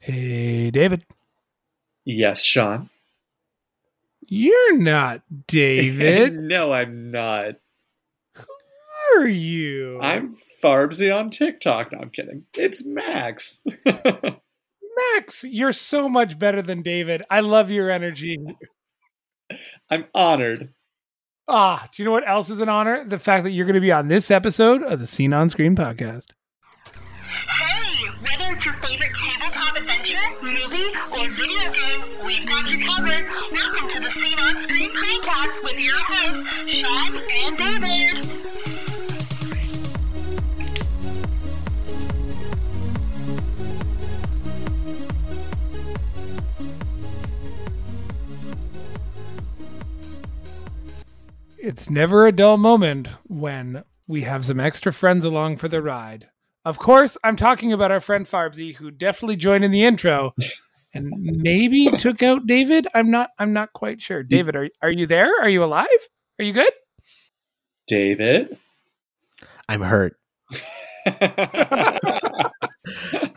Hey, David. Yes, Sean. You're not David. no, I'm not. Who are you? I'm Farbsy on TikTok. No, I'm kidding. It's Max. Max. You're so much better than David. I love your energy. I'm honored. Ah, do you know what else is an honor? The fact that you're going to be on this episode of the Scene on Screen podcast. Whether it's your favorite tabletop adventure, movie, or video game, we've got you covered. Welcome to the Scene on Screen podcast with your hosts, Sean and David. It's never a dull moment when we have some extra friends along for the ride. Of course, I'm talking about our friend Farbsy, who definitely joined in the intro and maybe took out David. I'm not I'm not quite sure. David, are are you there? Are you alive? Are you good? David. I'm hurt. I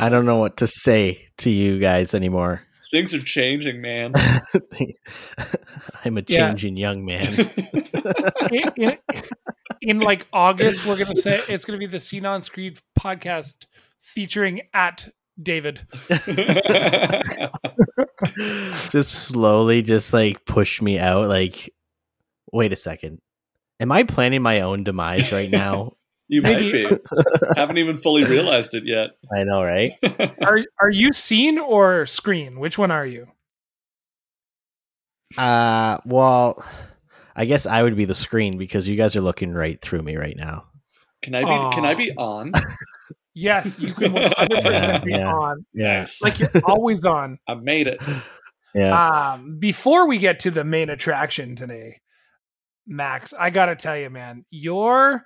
don't know what to say to you guys anymore. Things are changing, man. I'm a Yeah. changing young man. in, in, in like August, we're gonna say it's gonna be the Scene on Screen podcast featuring at David. just slowly, just like push me out. Like, wait a second. Am I planning my own demise right now? You might Maybe- be. Haven't even fully realized it yet. I know, right? Are are you scene or screen? Which one are you? Uh, well, I guess I would be the screen because you guys are looking right through me right now. Can I be? Can I be on? Yes, you can 100% Yeah, be yeah. on. Yes. Like you're always on. I made it. Yeah. Um, before we get to the main attraction today, Max, I gotta tell you, man, your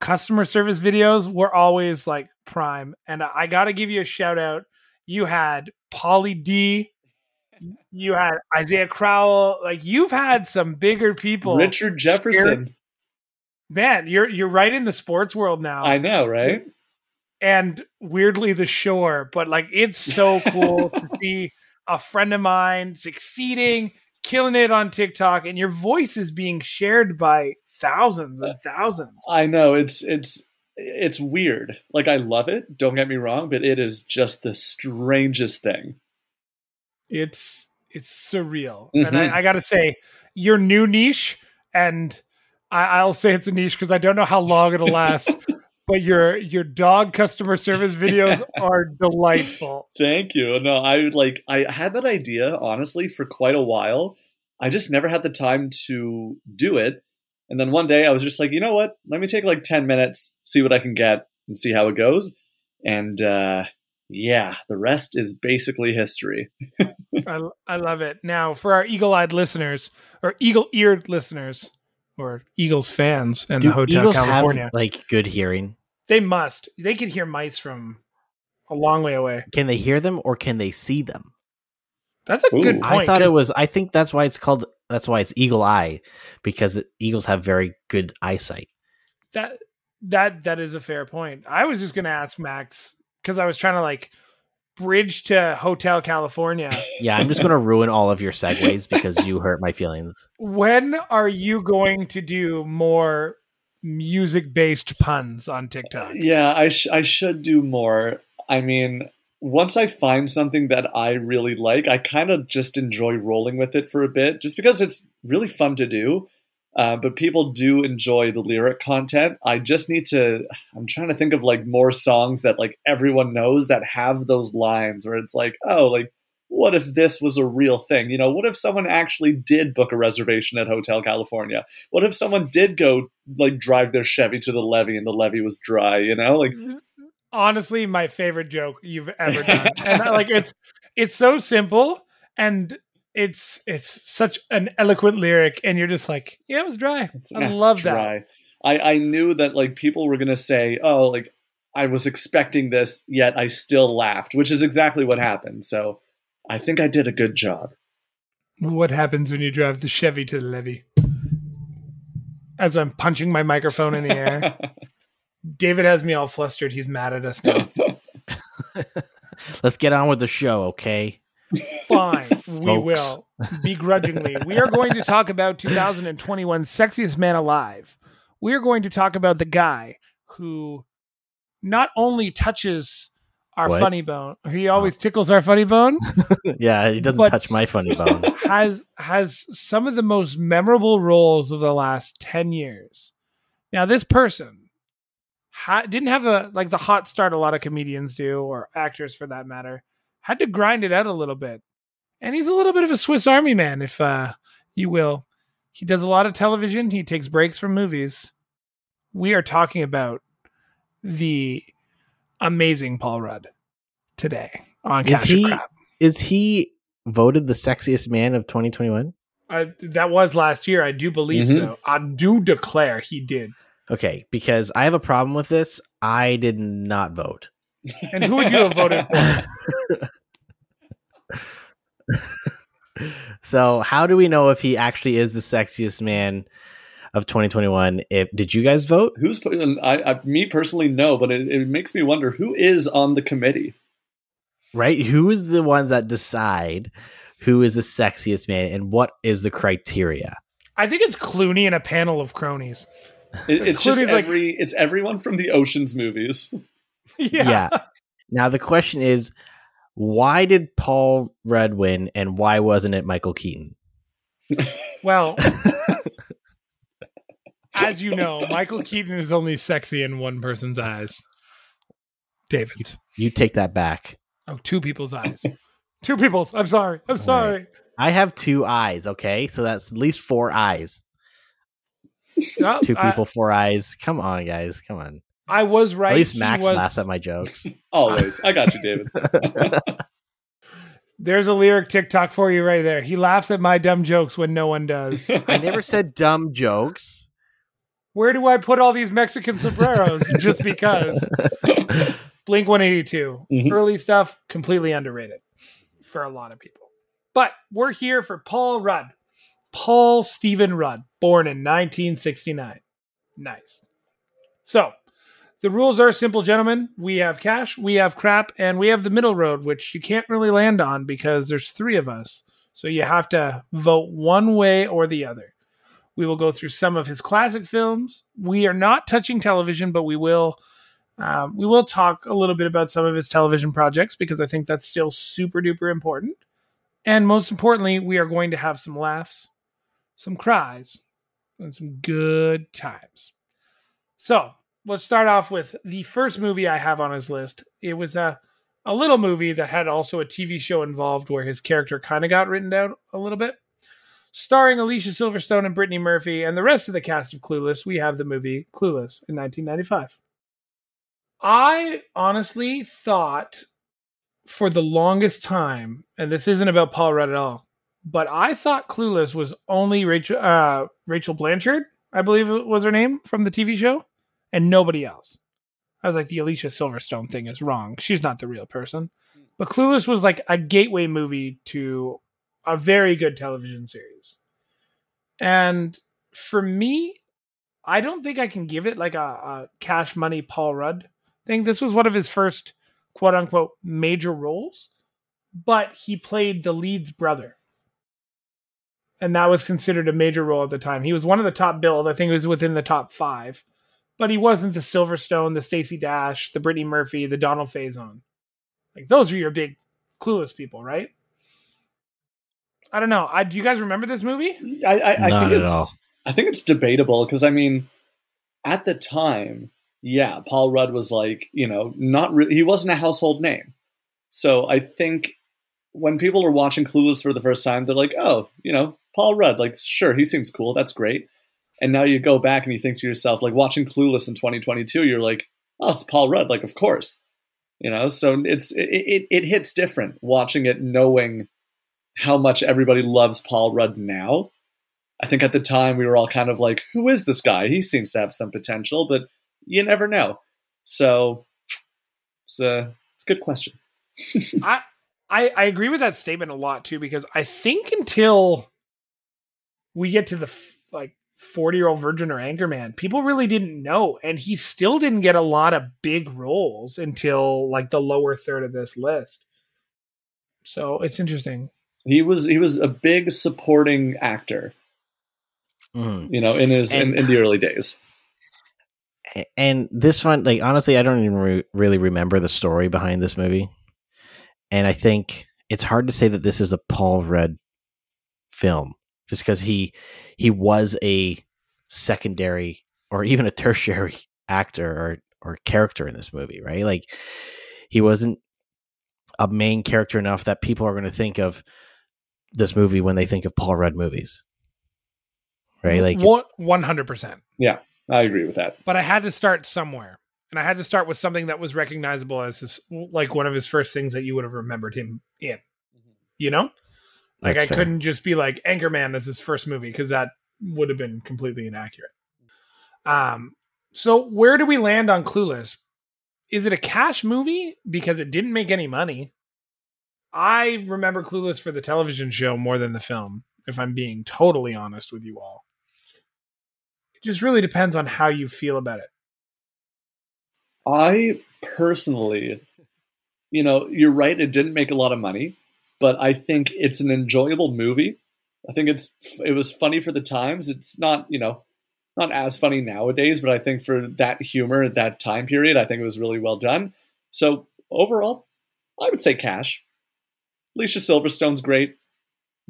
customer service videos were always like prime, and I gotta give you a shout out. You had Pauly D, you had Isaiah Crowell, like you've had some bigger people. Richard Jefferson. man, you're you're right in the sports world now. I know, right? and weirdly the shore but like it's so cool to see a friend of mine succeeding killing it on tiktok and your voice is being shared by thousands and thousands I know. It's it's it's weird. Like I love it. Don't get me wrong, but it is just the strangest thing. it's it's surreal and Mhm. I, I gotta say your new niche and I, i'll say it's a niche because i don't know how long it'll last but your your dog customer service videos are delightful Thank you. No, I like I had that idea honestly for quite a while. I just never had the time to do it. And then one day I was just like, you know what? Let me take like 10 minutes, see what I can get and see how it goes. And uh yeah, the rest is basically history. I, I love it. Now, for our eagle eyed listeners or eagle eared listeners or Eagles fans in Do the Hotel Eagles California, have like good hearing? they must. They can hear mice from a long way away. Can they hear them or can they see them? That's a Ooh. good point. I thought it was. I think that's why it's called. That's why it's eagle eye, because eagles have very good eyesight. that that that is a fair point. I was just going to ask Max because I was trying to like bridge to Hotel California. Yeah, I'm just gonna ruin all of your segues because you hurt my feelings. when are you going to do more music based puns on TikTok? Uh, yeah, I sh- I should do more. I mean, once I find something that I really like, I kind of just enjoy rolling with it for a bit, just because it's really fun to do. Uh, but people do enjoy the lyric content. I just need to. I'm trying to think of like more songs that like everyone knows that have those lines where it's like, oh, like what if this was a real thing? You know, what if someone actually did book a reservation at Hotel California? What if someone did go like drive their Chevy to the levee and the levee was dry? You know, like honestly my favorite joke you've ever done and like it's it's so simple and it's it's such an eloquent lyric and you're just like yeah it was dry i That's love that. I, I knew that like people were gonna say, oh, like I was expecting this, yet I still laughed, which is exactly what happened. So I think I did a good job. what happens when you drive the chevy to the levee as i'm punching my microphone in the air david has me all flustered he's mad at us now Let's get on with the show, okay? Fine, we Folks. will begrudgingly. We are going to talk about 2021 sexiest man alive. We are going to talk about the guy who not only touches our What? funny bone, he always tickles our funny bone, yeah, he doesn't touch my funny bone. has has some of the most memorable roles of the last 10 years. Now, this person ha- didn't have a like the hot start a lot of comedians do, or actors for that matter. Had to grind it out a little bit, and he's a little bit of a Swiss Army man, if uh, you will. He does a lot of television. He takes breaks from movies. We are talking about the amazing Paul Rudd today on Is Cash he- Crap. Is he voted the sexiest man of 2021? I, that was last year. I do believe Mhm. so. I do declare he did. Okay, because I have a problem with this. I did not vote. And who would you have voted for? So how do we know if he actually is the sexiest man of 2021? If did you guys vote? Who's putting? I, I, me personally, no, but it, it makes me wonder who is on the committee. Right? Who is the ones that decide who is the sexiest man and what is the criteria? I think it's Clooney and a panel of cronies. It, it's just Clooney's like- every. it's everyone from the Ocean's movies. Yeah. Now the question is, why did Paul Rudd win, and why wasn't it Michael Keaton? Well, as you know, Michael Keaton is only sexy in one person's eyes. David's. You take that back. Oh, two people's eyes. Two people's. I'm sorry. I'm sorry. I have two eyes. Okay, so that's at least four eyes. Oh, Two I- people, four eyes. Come on, guys. Come on. I, was right. At least Max was- laughs at my jokes. Always, I got you, David. There's a lyric TikTok for you right there. He laughs at my dumb jokes when no one does. I never said dumb jokes. Where do I put all these Mexican sombreros? Just because. Blink 182. Mhm. Early stuff, completely underrated for a lot of people. But we're here for Paul Rudd. Paul Stephen Rudd, born in 1969. Nice. So, the rules are simple, gentlemen. We have cash, we have crap, and we have the middle road, which you can't really land on because there's three of us. So you have to vote one way or the other. We will go through some of his classic films. We are not touching television, but we will um, we will talk a little bit about some of his television projects because I think that's still super duper important. And most importantly, we are going to have some laughs, some cries, and some good times. So let's start off with the first movie I have on his list. It was a a little movie that had also a TV show involved where his character kind of got written down a little bit. Starring Alicia Silverstone and Brittany Murphy and the rest of the cast of Clueless, we have the movie Clueless in 1995. I honestly thought for the longest time, and this isn't about Paul Rudd at all, but I thought Clueless was only Rachel uh, Rachel Blanchard, I believe was her name from the TV show, and nobody else. I was like, the Alicia Silverstone thing is wrong. She's not the real person. But Clueless was like a gateway movie to a very good television series. And for me, I don't think I can give it like a, a cash money Paul Rudd thing. This was one of his first quote unquote major roles, but he played the lead's brother. And that was considered a major role at the time. He was one of the top billed. I think it was within the top five. But he wasn't the Silverstone, the Stacey Dash, the Brittany Murphy, the Donald Faison. Like those are your big clueless people, right? I don't know. I, do you guys remember this movie? I, I, I Not think at it's, all. I think it's debatable because I mean, at the time, yeah, Paul Rudd was like, you know, not re- he wasn't a household name. So I think when people are watching Clueless for the first time, they're like, oh, you know, Paul Rudd, like, sure, he seems cool, that's great. And now you go back and you think to yourself, like, watching Clueless in 2022, you're like, oh, it's Paul Rudd, like, of course, you know. So it's it, it, it hits different watching it, knowing how much everybody loves Paul Rudd now. I think at the time we were all kind of like, who is this guy? He seems to have some potential, but you never know. So it's a, it's a good question. I, I I agree with that statement a lot too because I think until we get to the like 40 year old virgin or Anchorman. People really didn't know. And he still didn't get a lot of big roles until like the lower third of this list. So it's interesting. He was he was a big supporting actor, Mhm. you know, in his in, And- in the early days. And this one, like honestly, I don't even re- really remember the story behind this movie, and I think it's hard to say that this is a Paul Rudd film just because he he was a secondary or even a tertiary actor or or character in this movie, right? Like he wasn't a main character enough that people are going to think of this movie when they think of Paul Rudd movies, right? Like 100%. Yeah, I agree with that. But I had to start somewhere. And I had to start with something that was recognizable as his, like one of his first things that you would have remembered him in. Mm-hmm. You know? Like that's I fair. couldn't just be like Anchorman as his first movie because that would have been completely inaccurate. Um, so where do we land on Clueless? Is it a cash movie because it didn't make any money? I remember Clueless for the television show more than the film, if I'm being totally honest with you all. It just really depends on how you feel about it. I personally, you know, you're right. It didn't make a lot of money, but I think it's an enjoyable movie. I think it's it was funny for the times. It's not you know not as funny nowadays, but I think for that humor at that time period, I think it was really well done. So overall, I would say cash. Alicia Silverstone's great.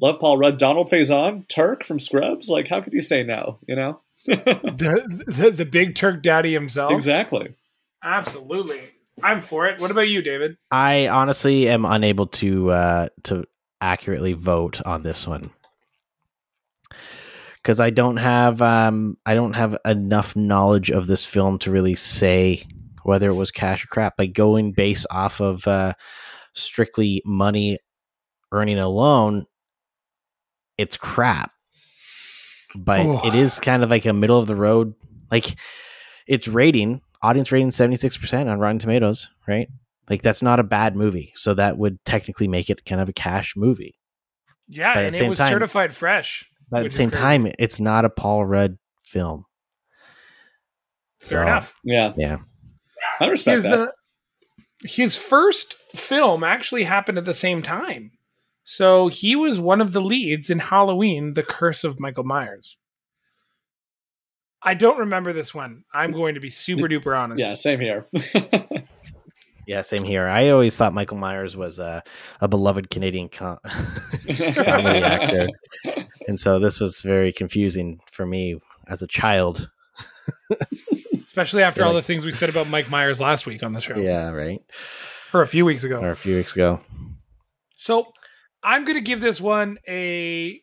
Love Paul Rudd, Donald Faison, Turk from Scrubs. Like, how could you say no? You know, The, the, the big Turk daddy himself. exactly. Absolutely. I'm for it. What about you, David? I honestly am unable to uh, to accurately vote on this one because I don't have um, I don't have enough knowledge of this film to really say whether it was cash or crap. Like going based off of uh, strictly money earning alone, it's crap. But Oh. it is kind of like a middle of the road. Like its rating, audience rating seventy six percent on Rotten Tomatoes, right? Like that's not a bad movie. So that would technically make it kind of a cash movie. Yeah, But and it was time- certified fresh. But at the same time, it's not a Paul Rudd film. Fair So, enough. Yeah, Yeah. I respect His, that. uh, his first film actually happened at the same time. So he was one of the leads in Halloween, The Curse of Michael Myers. I don't remember this one. I'm going to be super duper honest. yeah, same here. Yeah, same here. I always thought Michael Myers was a, a beloved Canadian co- comedy actor. And so this was very confusing for me as a child. Especially after Yeah, all the things we said about Mike Myers last week on the show. Yeah, right. Or a few weeks ago. Or a few weeks ago. So I'm going to give this one a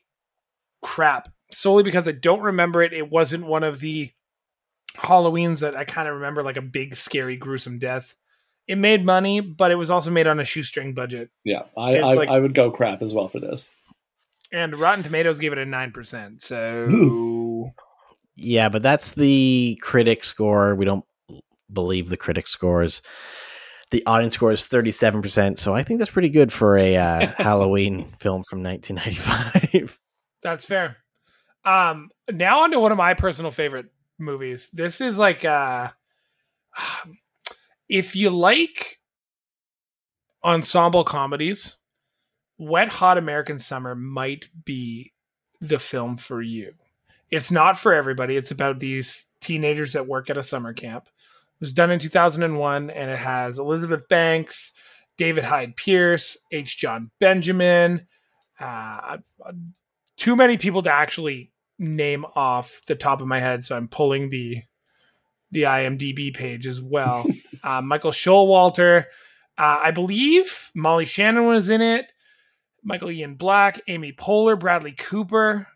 crap solely because I don't remember it. It wasn't one of the Halloweens that I kind of remember, like a big, scary, gruesome death. It made money, but it was also made on a shoestring budget. yeah, I, I, like- I would go crap as well for this. And Rotten Tomatoes gave it a 9%. So Yeah, but that's the critic score. We don't believe the critic scores. The audience score is 37%. So I think that's pretty good for a uh, Halloween film from 1995. that's fair. Um, now onto one of my personal favorite movies. This is like, uh, if you like ensemble comedies, Wet Hot American Summer might be the film for you. It's not for everybody. It's about these teenagers that work at a summer camp. It was done in 2001 and it has Elizabeth Banks, David Hyde Pierce, H. Jon Benjamin. Uh, too many people to actually name off the top of my head, so I'm pulling the the IMDb page as well. uh, Michael Showalter, uh, I believe Molly Shannon was in it. Michael Ian Black, Amy Poehler, Bradley Cooper,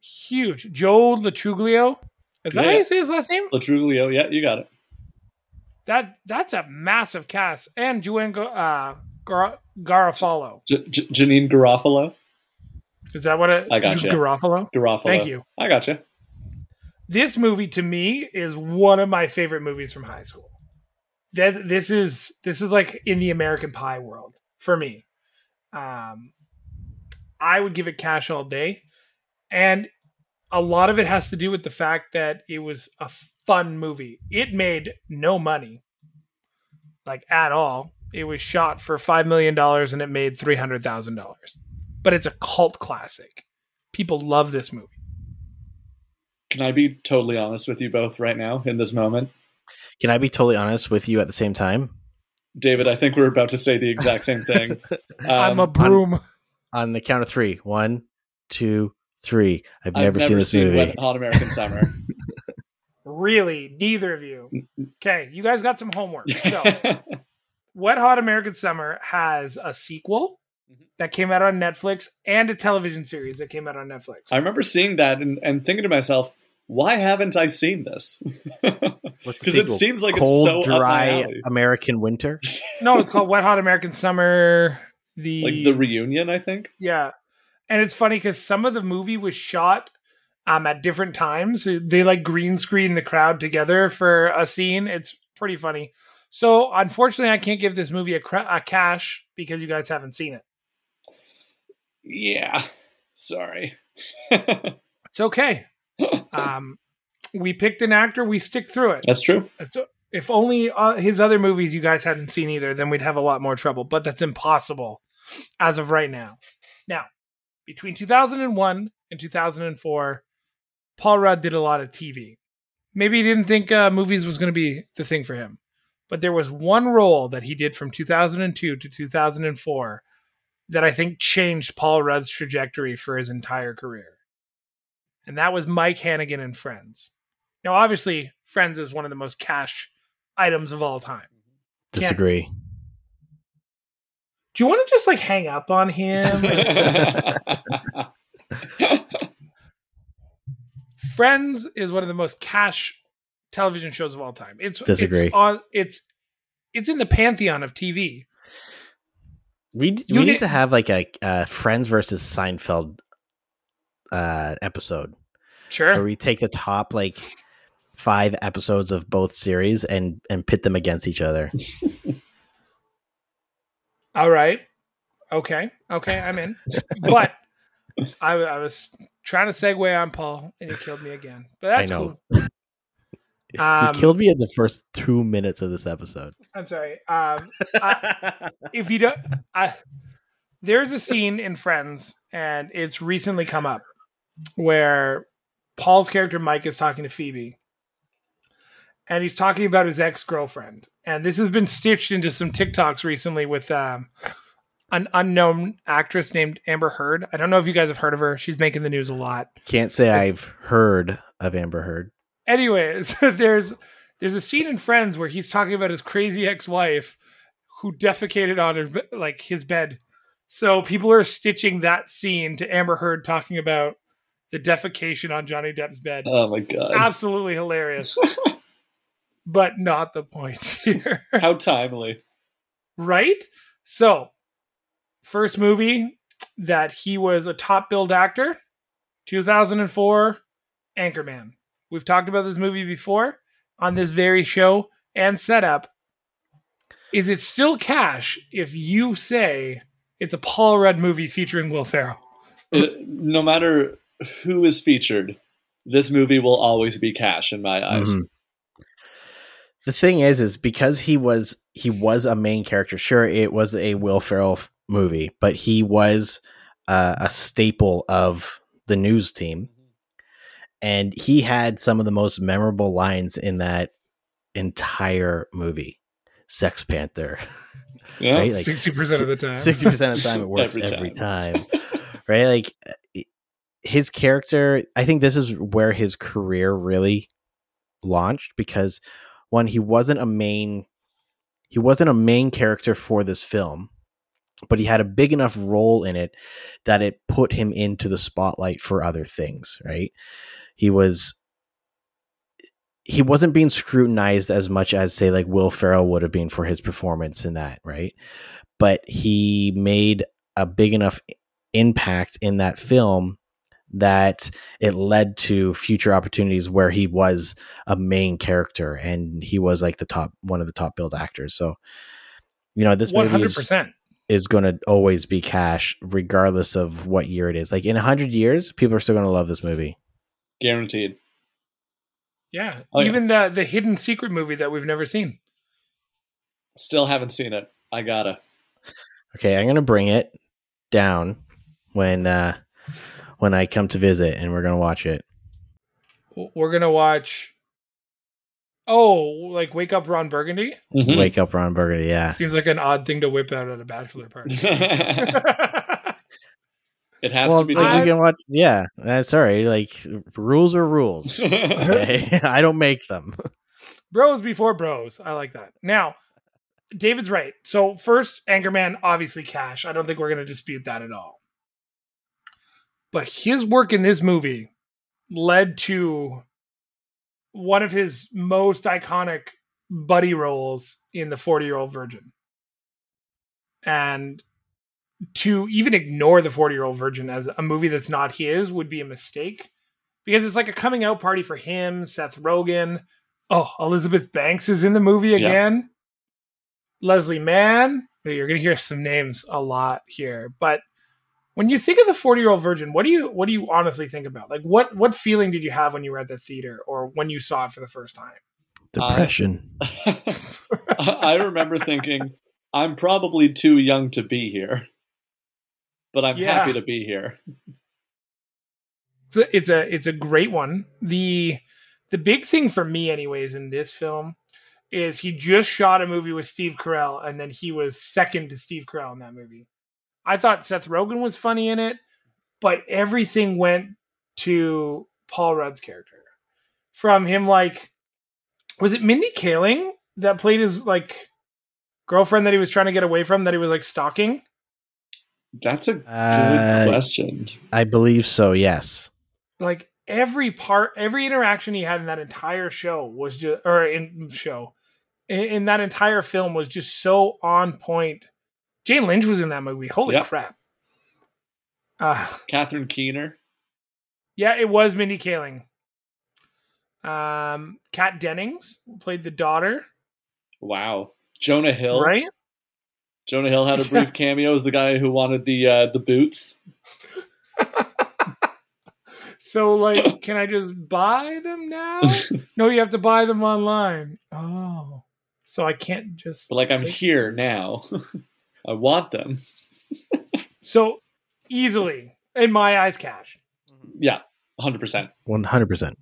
huge. Joe Lo Truglio, is that how you say his last name? Lo Truglio, yeah, you got it. That that's a massive cast, and Joanne uh, Gar- Garofalo. J- J- Janeane Garofalo. Is that what it? I got gotcha. Garofalo. Garofalo. Thank you. I got you. this movie to me is one of my favorite movies from high school. That this is this is like in the American Pie world for me. Um, I would give it cash all day, and a lot of it has to do with the fact that it was a fun movie. It made no money, like at all. It was shot for five million dollars and it made three hundred thousand dollars. But it's a cult classic. People love this movie. Can I be totally honest with you both right now in this moment? Can I be totally honest with you at the same time? David, I think we're about to say the exact same thing. I'm a Um, broom. On the count of three. One, two, three. I've I've never, seen this movie. Wet Hot American Summer. really, neither of you. Okay, you guys got some homework. So, Wet Hot American Summer has a sequel. That came out on Netflix and a television series that came out on Netflix. I remember seeing that and, and thinking to myself, why haven't I seen this? Because it seems like Cold, it's so dry. American winter. no, it's called Wet Hot American Summer. The, Like the reunion, I think. yeah, and it's funny because some of the movie was shot um at different times. They like green screen the crowd together for a scene. It's pretty funny. So unfortunately, I can't give this movie a, cra- a cash because you guys haven't seen it. Yeah. Sorry. It's okay. Um, we picked an actor. We stick through it. That's true. It's, if only uh, his other movies you guys hadn't seen either, then we'd have a lot more trouble. But that's impossible as of right now. Now, between 2001 and 2004, Paul Rudd did a lot of TV. Maybe he didn't think uh, movies was going to be the thing for him, but there was one role that he did from 2002 to 2004 that I think changed Paul Rudd's trajectory for his entire career. And that was Mike Hannigan and Friends. Now, obviously, Friends is one of the most cash items of all time. Disagree. Do you want to just like hang up on him? Friends is one of the most cash television shows of all time. It's Disagree. It's on. It's it's in the pantheon of TV. We You we need- to have like a uh, Friends versus Seinfeld uh, episode Sure. where we take the top like five episodes of both series and and pit them against each other. All right. Okay. Okay. I'm in. but I, I was trying to segue on Paul, and you killed me again. But that's cool. Um, you killed me in the first two minutes of this episode. I'm sorry. Um, I, if you don't, I, there's a scene in Friends, and it's recently come up where Paul's character Mike is talking to Phoebe, and he's talking about his ex girlfriend, and this has been stitched into some TikToks recently with um, an unknown actress named Amber Heard. I don't know if you guys have heard of her. She's making the news a lot. Can't say I've heard of Amber Heard. Anyways there's there's a scene in friends where he's talking about his crazy ex-wife who defecated on his be- like his bed. So people are stitching that scene to amber heard talking about the defecation on johnny depp's bed. Oh my god. absolutely hilarious. But not the point here. How timely. right? So first movie that he was a top billed actor 2004 anchorman we've talked about this movie before on this very show and setup is it still cash if you say it's a paul rudd movie featuring will ferrell Uh, no matter who is featured, this movie will always be cash in my eyes. Mhm. The thing is, is because he was he was a main character. Sure, it was a Will Ferrell f- movie, but he was uh, a staple of the news team, and he had some of the most memorable lines in that entire movie. Sex Panther, Yeah. Right, like, 60% of the time sixty percent of the time it works Every every, time. right? Like uh, his character, I think this is where his career really launched because one, he wasn't a main, he wasn't a main character for this film, but he had a big enough role in it that it put him into the spotlight for other things. Right? He was. He wasn't being scrutinized as much as, say, like Will Ferrell would have been for his performance in that, right? But he made a big enough impact in that film that it led to future opportunities where he was a main character and he was like the top one of the top billed actors. So, you know, this movie is, is going to always be cash regardless of what year it is. Like in 100 years, people are still going to love this movie. Guaranteed. Yeah, Oh, yeah. even the the hidden secret movie that we've never seen. Still haven't seen it. I gotta. Okay, I'm gonna bring it down when uh when I come to visit, and we're gonna watch it. We're gonna watch. Oh, like wake up, Ron Burgundy. Mhm. Wake up, Ron Burgundy. Yeah, Seems like an odd thing to whip out at a bachelor party. it has well, to be like, done. you can watch. Yeah, that's sorry. Like rules are rules. Okay? I don't make them. bros before bros. I like that. Now, David's right. So first, Anchorman, obviously cash. I don't think we're going to dispute that at all. But his work in this movie led to one of his most iconic buddy roles in the 40 year old virgin. And to even ignore the 40 year old virgin as a movie that's not his would be a mistake because it's like a coming out party for him, Seth Rogen. Oh, Elizabeth Banks is in the movie Yeah. again. Leslie Mann. You're going to hear some names a lot here, but when you think of the 40 year old virgin, what do you what do you honestly think about? Like what what feeling did you have when you were at the theater or when you saw it for the first time? Depression. I remember thinking, I'm probably too young to be here, but I'm Yeah. happy to be here. It's a, it's a it's a great one. The the big thing for me, anyways, in this film is he just shot a movie with Steve Carell, and then he was second to Steve Carell in that movie. I thought Seth Rogen was funny in it, but everything went to Paul Rudd's character. From him, like, was it Mindy Kaling that played his like girlfriend that he was trying to get away from that he was like stalking? That's a good Uh, question. I believe so. Yes. like every part every interaction he had in that entire show was just or in show in, in that entire film was just so on point jane lynch was in that movie holy Yeah. crap uh Catherine Keener. yeah it was mindy kaling um kat dennings played the daughter Wow. Jonah Hill. right Jonah Hill had a brief cameo as the guy who wanted the uh, the boots. so like can i just buy them now no you have to buy them online oh so i can't just But like I'm take- here now. I want them. so easily in my eyes cash Yeah, hundred percent. One hundred percent.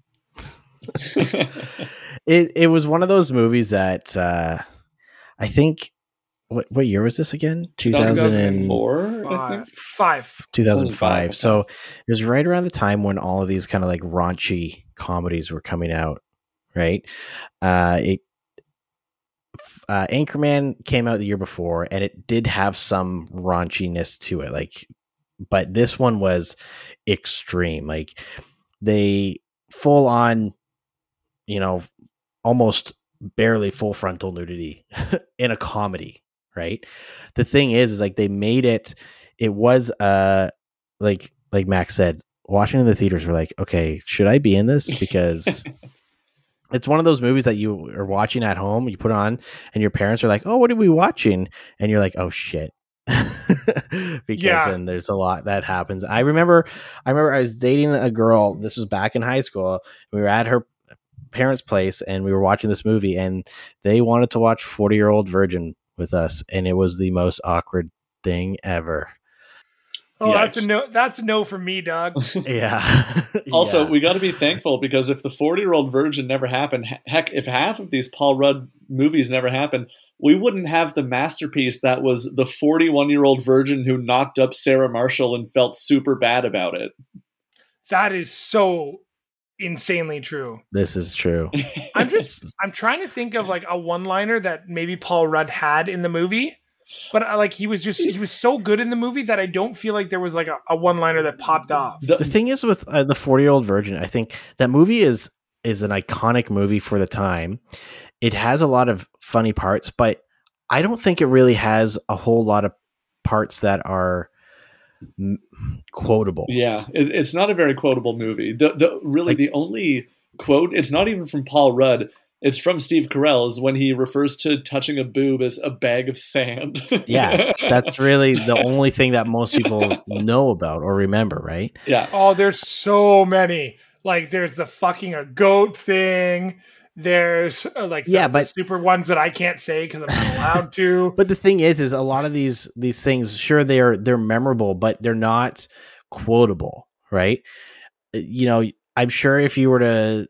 It it was one of those movies that uh I think what what year was this again? 2000 and, Five. 2005. So it was right around the time when all of these kind of like raunchy comedies were coming out, right? Uh it uh, Anchorman came out the year before, and it did have some raunchiness to it. Like, but this one was extreme. Like, they full on, you know, almost barely full frontal nudity in a comedy, right? The thing is, is like they made it. It was uh like like Max said, watching in the theaters. We're like, okay, should I be in this? Because it's one of those movies that you are watching at home. You put on, and your parents are like, "Oh, what are we watching?" And you're like, "Oh shit." because Yeah. then there's a lot that happens. I remember, I remember I was dating a girl. This was back in high school. We were at her parents' place, and we were watching this movie, and they wanted to watch Forty Year Old Virgin with us, and it was the most awkward thing ever. Oh, that's a no. That's a no for me, dog. Yeah. Also, Yeah. we got to be thankful because if the 40 year old virgin never happened, heck, if half of these Paul Rudd movies never happened, we wouldn't have the masterpiece that was the 41 year old virgin who knocked up Sarah Marshall and felt super bad about it. That is so insanely true. this is true. I'm just I'm trying to think of like a one liner that maybe Paul Rudd had in the movie, but like he was just he was so good in the movie that I don't feel like there was like a, a one liner that popped off. The- the thing is with uh, the 40 year old virgin i think that movie is is an iconic movie for the time it has a lot of funny parts but i don't think it really has a whole lot of parts that are m- quotable Yeah, it, it's not a very quotable movie. The the really Like- the only quote it's not even from Paul Rudd. It's from Steve Carell is when he refers to touching a boob as a bag of sand. Yeah, that's really the only thing that most people know about or remember right yeah. Oh, there's so many. Like there's the fucking a goat thing. There's uh, like the, Yeah, the but- super ones that I can't say because I'm not allowed to. But the thing is, is a lot of these these things, sure they're they're memorable, but they're not quotable, right? Uh, You know, I'm sure if you were to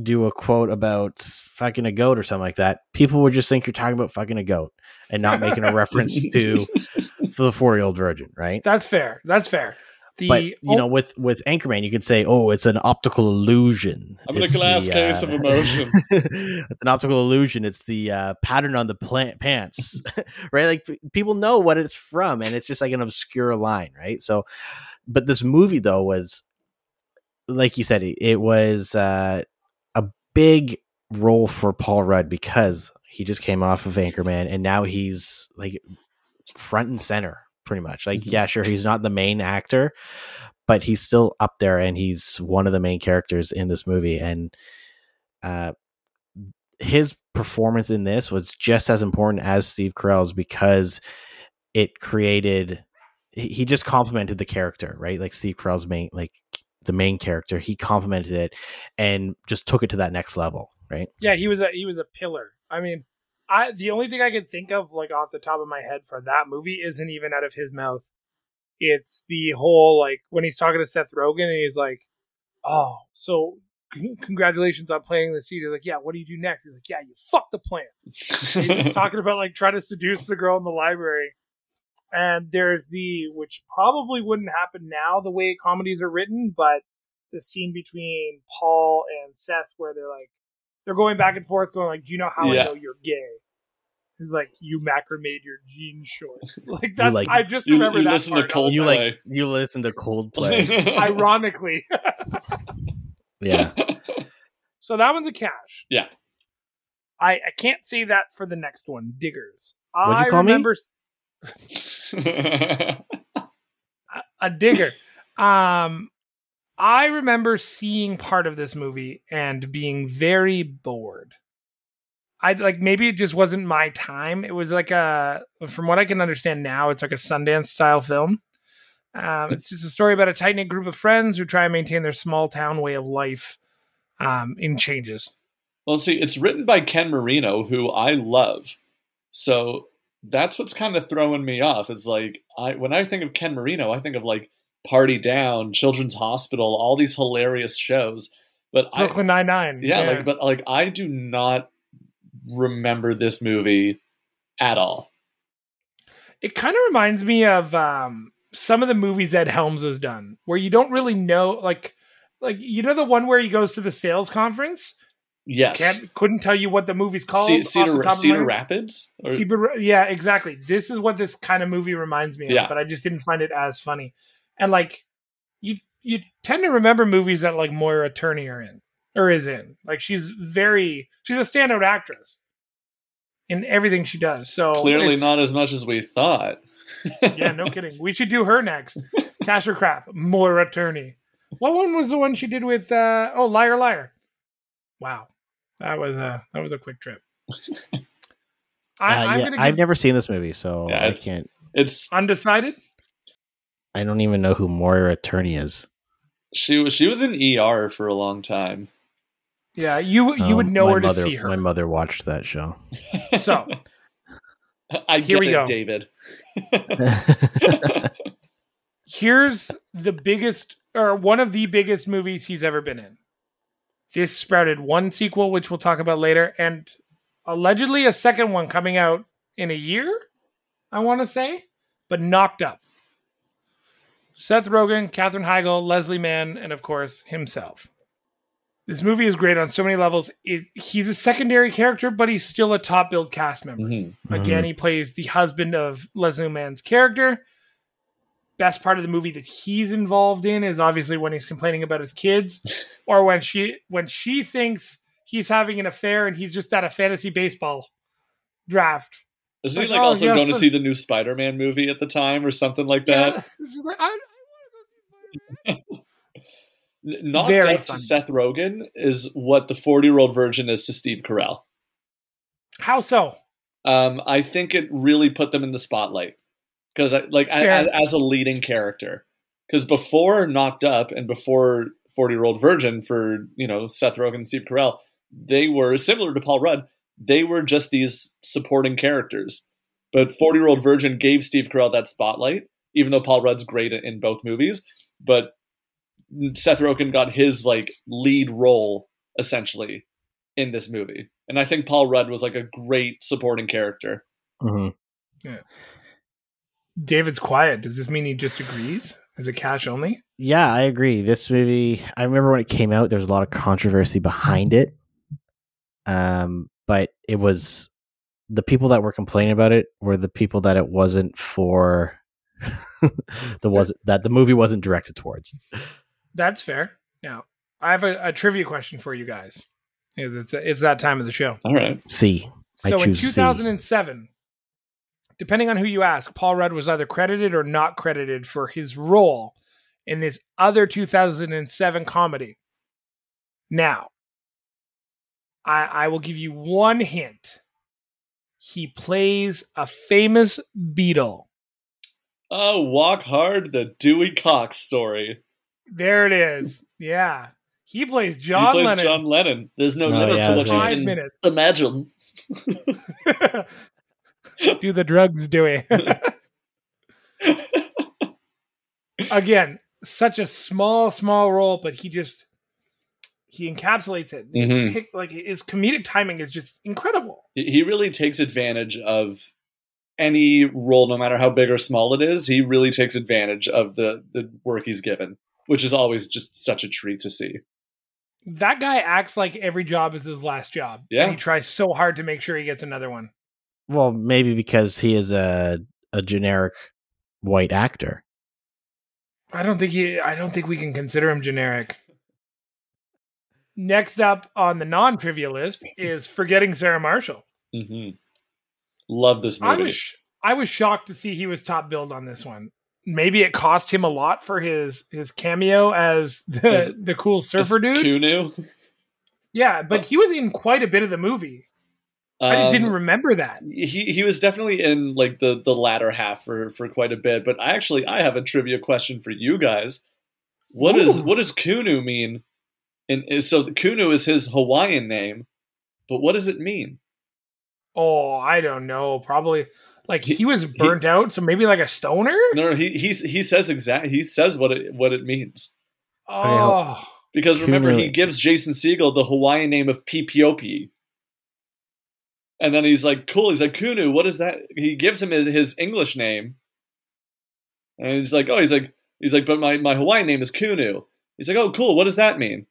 do a quote about fucking a goat or something like that, people would just think you're talking about fucking a goat and not making a reference to to the four year old virgin, right? That's fair. That's fair. The but you know, with with Anchorman, you could say, "Oh, it's an optical illusion." I'm in a glass the, case uh, of emotion. it's an optical illusion. It's the uh, pattern on the plant pants, right? Like p- people know what it's from, and it's just like an obscure line, right? So, but this movie though was, like you said, it, it was uh, a big role for Paul Rudd because he just came off of Anchorman, and now he's like front and center, pretty much. Like, Mhm. yeah, sure, he's not the main actor, but he's still up there, and he's one of the main characters in this movie, and uh, his performance in this was just as important as Steve Carell's because it created he he just complimented the character, right? Like Steve Carell's main like the main character, he complimented it and just took it to that next level, right? yeah, he was a he was a pillar. I mean, I the only thing I could think of like off the top of my head for that movie isn't even out of his mouth. It's the whole like when he's talking to Seth Rogen and he's like, "Oh, so c- congratulations on planting the seed." He's like, "Yeah, what do you do next?" He's like, "Yeah, you fuck the plant." He's just talking about like trying to seduce the girl in the library. And there's the which probably wouldn't happen now the way comedies are written, but the scene between Paul and Seth where they're like they're going back and forth, going like, "Do you know how Yeah. I know you're gay?" He's like, "You macrameed your jean shorts." Like that. like- I just You- remember you that listen to part. Coldplay. You like you listen to Coldplay. Ironically, yeah. so that one's a cash. Yeah. I I can't say that for the next one, Diggers. What'd you I call me? remember s- a digger. Um, I remember seeing part of this movie and being very bored. I like maybe it just wasn't my time. It was like a, from what I can understand now, it's like a Sundance style film. Um, it's just a story about a tight knit group of friends who try and maintain their small town way of life um, in changes. Well, see, it's written by Ken Marino, who I love. So that's what's kind of throwing me off. Is like I when I think of Ken Marino, I think of like Party Down, Children's Hospital, all these hilarious shows. But Brooklyn Nine Nine. yeah, like but like I do not remember this movie at all. it kind of reminds me of um, some of the movies Ed Helms has done, where you don't really know, like, like you know the one where he goes to the sales conference, Yes, can't couldn't tell you what the movie's called. The Cedar, Cedar Rapids. Or- Cedar- yeah, exactly. This is what this kind of movie reminds me of, Yeah. but I just didn't find it as funny. And like, you you tend to remember movies that like Maura Tierney are in or is in. Like she's very she's a standout actress in everything she does. So Clearly not as much as we thought. yeah, no kidding. We should do her next. Cash or crap, Maura Tierney. What one was the one she did with? uh Oh, liar, liar. Wow, that was a that was a quick trip. I, Uh, I'm yeah, gonna I've never seen this movie, so Yeah, I can't. It's undecided. I don't even know who Maura Tierney is. she was she was in ER for a long time. Yeah, you you Um, would know my where to see her. My mother watched that show. So I Here get we it, go. David. here's the biggest or one of the biggest movies he's ever been in. This sprouted one sequel, which we'll talk about later, and allegedly a second one coming out in a year, I want to say, but knocked up. Seth Rogen, Katherine Heigl, Leslie Mann, and of course himself. This movie is great on so many levels. It, he's a secondary character, but he's still a top billed cast member. Mhm. Again, he plays the husband of Leslie Mann's character. Best part of the movie that he's involved in is obviously when he's complaining about his kids, or when she when she thinks he's having an affair and he's just at a fantasy baseball draft. Isn't he Like, like oh, also yes, going to see the new Spider-Man movie at the time or something like that? Yeah. Like, I, I wanna go see Spider-Man. N- Knocked Very up funny. to Seth Rogen is what the 40-year-old virgin is to Steve Carell. How so? Um, I think it really put them in the spotlight because, like, as, as a leading character. Because before Knocked Up and before 40 Year Old Virgin for, you know, Seth Rogen and Steve Carell, they were similar to Paul Rudd. They were just these supporting characters. But 40 Year Old Virgin gave Steve Carell that spotlight, even though Paul Rudd's great in both movies. But Seth Rogen got his like lead role essentially in this movie. And I think Paul Rudd was like a great supporting character. hmm David's quiet. Does this mean he just agrees? Is it cash only? Yeah, I agree. This movie, I remember when it came out, there was a lot of controversy behind it. Um, but it was the people that were complaining about it were the people that it wasn't for the was that the movie wasn't directed towards. That's fair. Now, I have a, a trivia question for you guys. It's, it's, it's that time of the show. All right. C. I So in choose C. 2007, depending on who you ask, Paul Rudd was either credited or not credited for his role in this other 2007 comedy. Now, I, I will give you one hint. He plays a famous Beatle. Oh, Walk Hard, the Dewey Cox story. There it is. Yeah. He plays John he plays Lennon. John Lennon. There's no Oh, limit yeah, to what that's you right. Five can minutes. imagine. Do the drugs, Dewey. Again, such a small, small role, but he just he encapsulates it. Mhm. Pick- Like his comedic timing is just incredible. he really takes advantage of any role, no matter how big or small it is. He really takes advantage of the the work he's given, which is always just such a treat to see. That guy acts like every job is his last job. Yeah. And he tries so hard to make sure he gets another one. Well, maybe because he is a a generic white actor. I don't think he I don't think we can consider him generic. Next up on the non-trivia list is Forgetting Sarah Marshall. hmm Love this I movie. was sh- I was shocked to see he was top billed on this one. Maybe it cost him a lot for his his cameo as the As- the cool surfer dude. Kunu. Yeah, but he was in quite a bit of the movie. I just Um, didn't remember that. he he was definitely in like the the latter half for for quite a bit. But I actually I have a trivia question for you guys. What is Ooh. what does Kunu mean? And, and so the Kunu is his Hawaiian name, but what does it mean? Oh, I don't know. Probably like he, He- was burnt out, so maybe like a stoner. No, no he he's, he says exact he says what it what it means Oh, because remember Kunu- he gives Jason Segel the Hawaiian name of Pipiopi. And then he's like, "Cool." He's like, "Kunu, what is that?" He gives him his, his English name, and he's like, "Oh, he's like, he's like, but my, my Hawaiian name is Kunu." He's like, "Oh, cool. What does that mean?"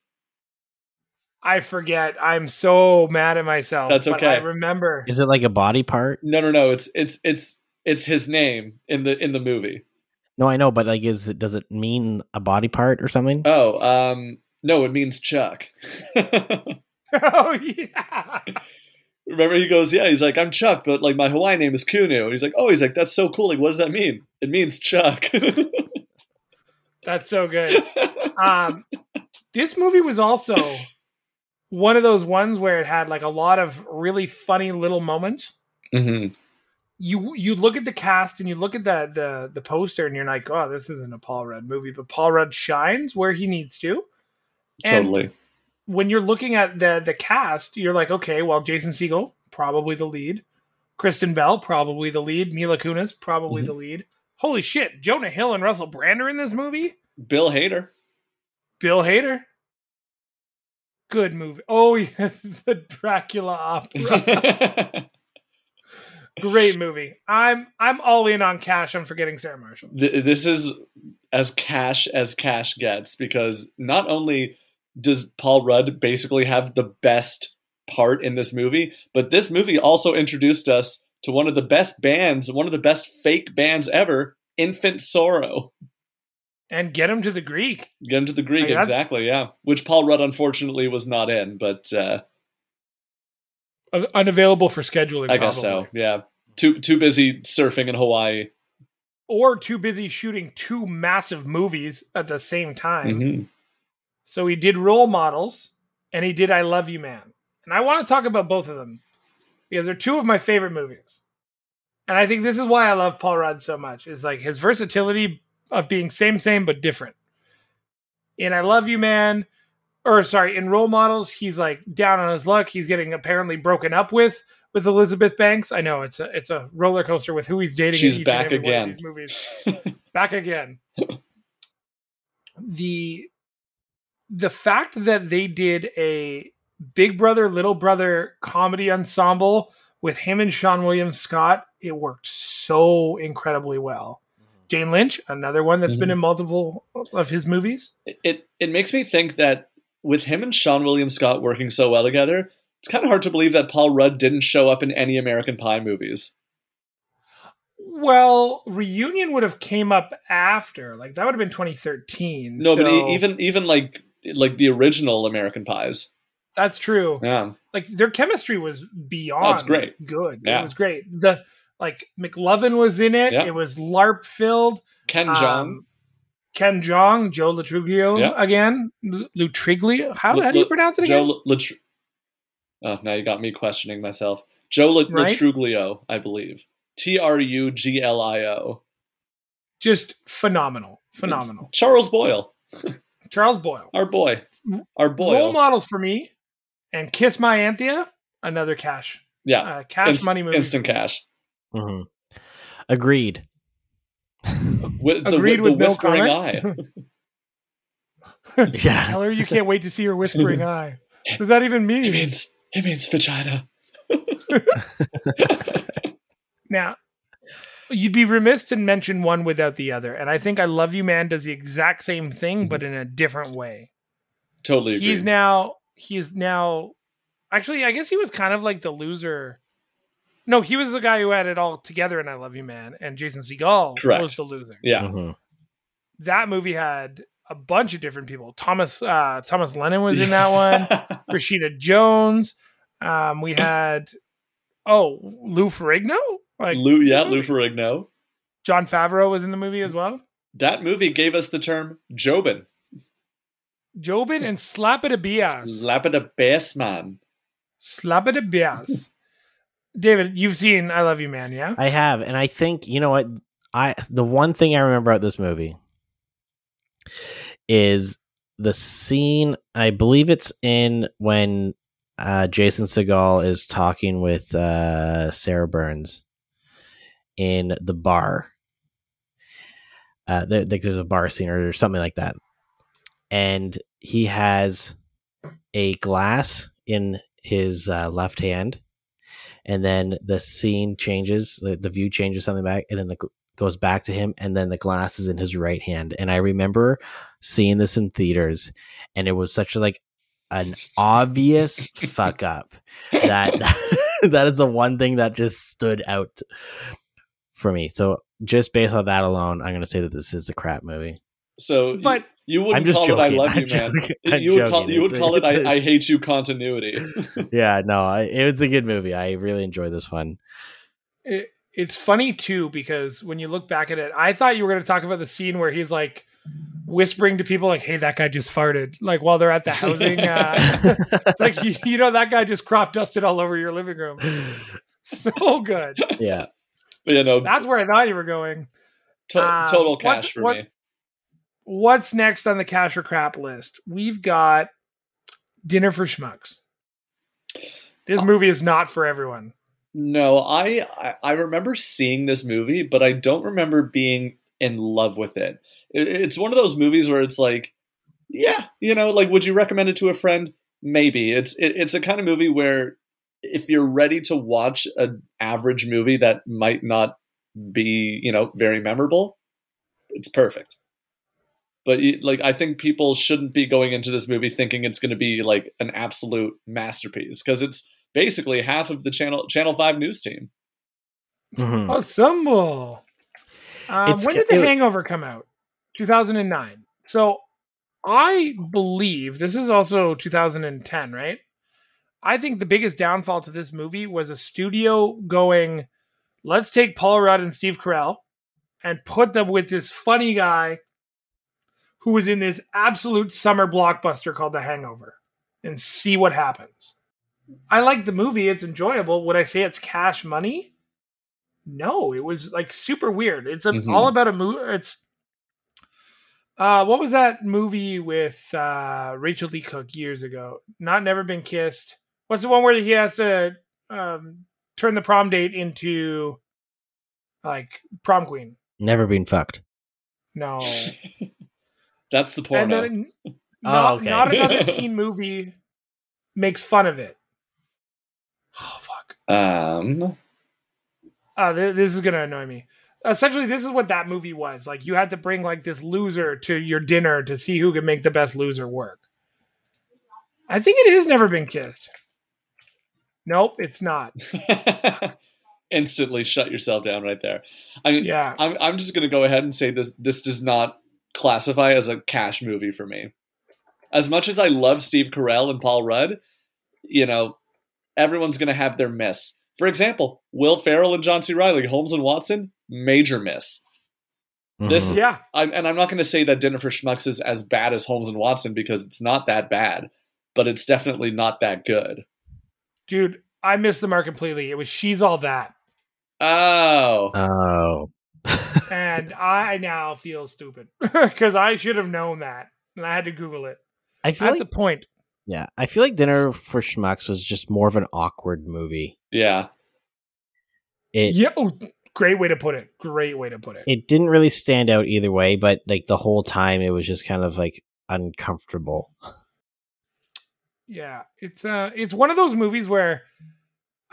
I forget. I'm so mad at myself. That's but okay. I remember. Is it like a body part? No, no, no. It's it's it's it's his name in the in the movie. No, I know, but like, is it does it mean a body part or something? Oh, um, no, it means Chuck. oh yeah. Remember, he goes, "Yeah." He's like, "I'm Chuck, but like my Hawaiian name is Kunu." And he's like, "Oh, he's like, that's so cool. Like, what does that mean?" It means Chuck. That's so good. Um, this movie was also one of those ones where it had like a lot of really funny little moments. hmm You you look at the cast and you look at the the the poster and you're like, oh, this isn't a Paul Rudd movie, but Paul Rudd shines where he needs to. And Totally. when you're looking at the the cast, you're like, okay, well, Jason Segel probably the lead, Kristen Bell probably the lead, Mila Kunis probably Mhm. the lead. Holy shit, Jonah Hill and Russell Brand are in this movie. Bill Hader. Bill Hader. Good movie. Oh yes, the Dracula opera. Great movie. I'm I'm all in on Cash. I'm forgetting Sarah Marshall. Th- this is as cash as cash gets because not only does Paul Rudd basically have the best part in this movie, but this movie also introduced us to one of the best bands, one of the best fake bands ever, Infant Sorrow. And get him to the Greek. Get him to the Greek, Like, exactly, yeah. Which Paul Rudd unfortunately was not in, but uh, Unavailable for scheduling. I guess so, yeah. Too too busy surfing in Hawaii. Or too busy shooting two massive movies at the same time. Mhm. So he did role models and he did I Love You Man. And I want to talk about both of them because they're two of my favorite movies. And I think this is why I love Paul Rudd so much. Is like his versatility of being same same but different. in I Love You Man, or sorry, in Role Models, he's like down on his luck. He's getting apparently broken up with with Elizabeth Banks. I know it's a it's a roller coaster with who he's dating. in She's back every one of again. these movies. back again. the the fact that they did a Big Brother Little Brother comedy ensemble with him and Seann William Scott, it worked so incredibly well. Jane Lynch, another one that's been Mhm. in multiple of his movies. It, it it makes me think that with him and Seann William Scott working so well together, it's kind of hard to believe that Paul Rudd didn't show up in any American Pie movies. Well, reunion would have came up after, like that would have been 2013. No, but so e- even even like like the original American Pies. that's true. Yeah, Like their chemistry was beyond Oh, it's great. good. Yeah. It was great. The like McLovin was in it. Yeah. It was LARP filled. Ken Um, Jeong. Ken Jeong, Joe Lo Truglio Yeah. again. L- Lutriglio. How, Lu- how do you pronounce it again? Joe Latr- Oh, now you got me questioning myself. Joe La- Right? Latruglio, I believe. T R U G L I O. Just phenomenal. Phenomenal. Charles Boyle, Charles Boyle. our boy, our boy. Role models for me. And Kiss My Anthea, another cash. Yeah, Uh, cash Inst- money movie. instant cash. Hmm Agreed. With the, Agreed with the with no whispering eye. comment. Yeah. Tell her you can't wait to see her whispering eye. What does that even It mean? means it means vagina. Now, you'd be remiss to mention one without the other. And I think I Love You Man does the exact same thing, but in a different way. Totally agree. He's now, he's now, actually, I guess he was kind of like the loser. No, he was the guy who had it all together in I Love You Man, and Jason Segel Correct. was the loser. yeah. Mhm. That movie had a bunch of different people. Thomas uh, Thomas Lennon was in that one. Rashida Jones. Um, we had oh Lou Ferrigno, like Lou, yeah, Lou Ferrigno. Jon Favreau was in the movie as well. That movie gave us the term Jobin. Jobin and Slapita Bias. Slap it a bass man. Slapita Bias. David, you've seen I Love You Man, yeah? I have, and I think you know what I the one thing I remember about this movie is the scene. I believe it's in when uh, Jason Segel is talking with uh, Sarah Burns in the bar. Uh, there, there's a bar scene or something like that, and he has a glass in his uh, left hand and then the scene changes the, the view changes something back and then the goes back to him and then the glass is in his right hand. And i remember seeing this in theaters and it was such a like an obvious fuck up that that is the one thing that just stood out for me. So just based on that alone i'm going to say that this is a crap movie. So, But you, you wouldn't i'm just call joking it "I love I'm you, man." joking. I'm You would call you would It's- call it it's a- I, "I hate you" continuity. yeah no I, it was a good movie i really enjoyed this one It, it's funny too because when you look back at it, I thought you were going to talk about the scene where he's like whispering to people like, "Hey, that guy just farted," like while they're at the housing. Uh, it's like you, you know that guy just crop dusted all over your living room. So good. yeah but you know, That's where I thought you were going. to- um, total what's- cash for what- me. What's next on the cash or crap list? We've got Dinner for Schmucks. This oh. movie is not for everyone. No, I, I remember seeing this movie, but I don't remember being in love with it. it. It's one of those movies where it's like, yeah, you know, like would you recommend it to a friend? Maybe. It's it, it's a kind of movie where if you're ready to watch an average movie that might not be, you know, very memorable, it's perfect. But like I think people shouldn't be going into this movie thinking it's going to be like an absolute masterpiece because it's basically half of the channel Channel Five news team. Mhm. Assemble. Um, It's when did The it- Hangover come out? 2009. So I believe this is also 2010, right? I think the biggest downfall to this movie was a studio going, let's take Paul Rudd and Steve Carell and put them with this funny guy who was in this absolute summer blockbuster called The Hangover and see what happens. I like the movie. It's enjoyable. Would I say it's cash money? No, it was like super weird. It's a, Mhm. all about a movie. It's Uh, what was that movie with uh, Rachael Leigh Cook years ago? Not Never Been Kissed. What's the one where he has to um, turn the prom date into like prom queen? Never been fucked. No. That's the and porno. then Oh, not, okay. not another teen movie makes fun of it. Oh fuck! um, Uh, th- this is gonna annoy me. Essentially, this is what that movie was. Like, you had to bring like this loser to your dinner to see who could make the best loser work. I think it has never been kissed. Nope, it's not. instantly shut yourself down right there. I mean, Yeah, I'm I'm just gonna go ahead and say this this does not classify as a cash movie for me. As much as I love Steve Carell and Paul Rudd, you know, everyone's gonna have their miss. For example, Will Ferrell and John C. Reilly, Holmes and Watson, major miss. This- Mhm. yeah. I'm, and I'm not going to say that Dinner for Schmucks is as bad as Holmes and Watson because it's not that bad, but it's definitely not that good. Dude, I missed the mark completely. It was She's All That. Oh, Oh. And I now feel stupid because I should have known that. And I had to Google it. I feel That's like, a point. yeah, I feel like Dinner for Schmucks was just more of an awkward movie. yeah. It yeah. Oh, great way to put it. Great way to put it. it didn't really stand out either way, but like the whole time it was just kind of like uncomfortable. Yeah. It's uh it's one of those movies where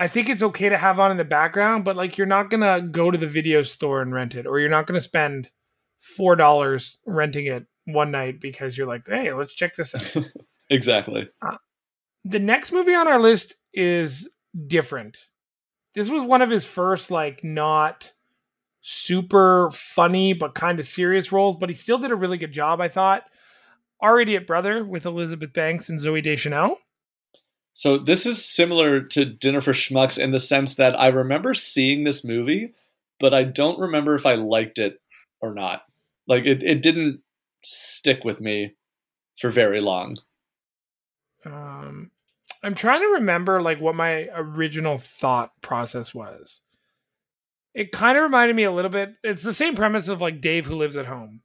I think it's okay to have on in the background, but like you're not gonna go to the video store and rent it, or you're not gonna spend four dollars renting it one night because you're like, hey, let's check this out. Exactly. Uh, the next movie on our list is different. This was one of his first, like, not super funny but kind of serious roles, but he still did a really good job, I thought. Our Idiot Brother with Elizabeth Banks and Zooey Deschanel. So this is similar to Dinner for Schmucks in the sense that I remember seeing this movie, but I don't remember if I liked it or not. Like it, it didn't stick with me for very long. Um, I'm trying to remember like what my original thought process was. It kind of reminded me a little bit. It's the same premise of like Dave who lives at home,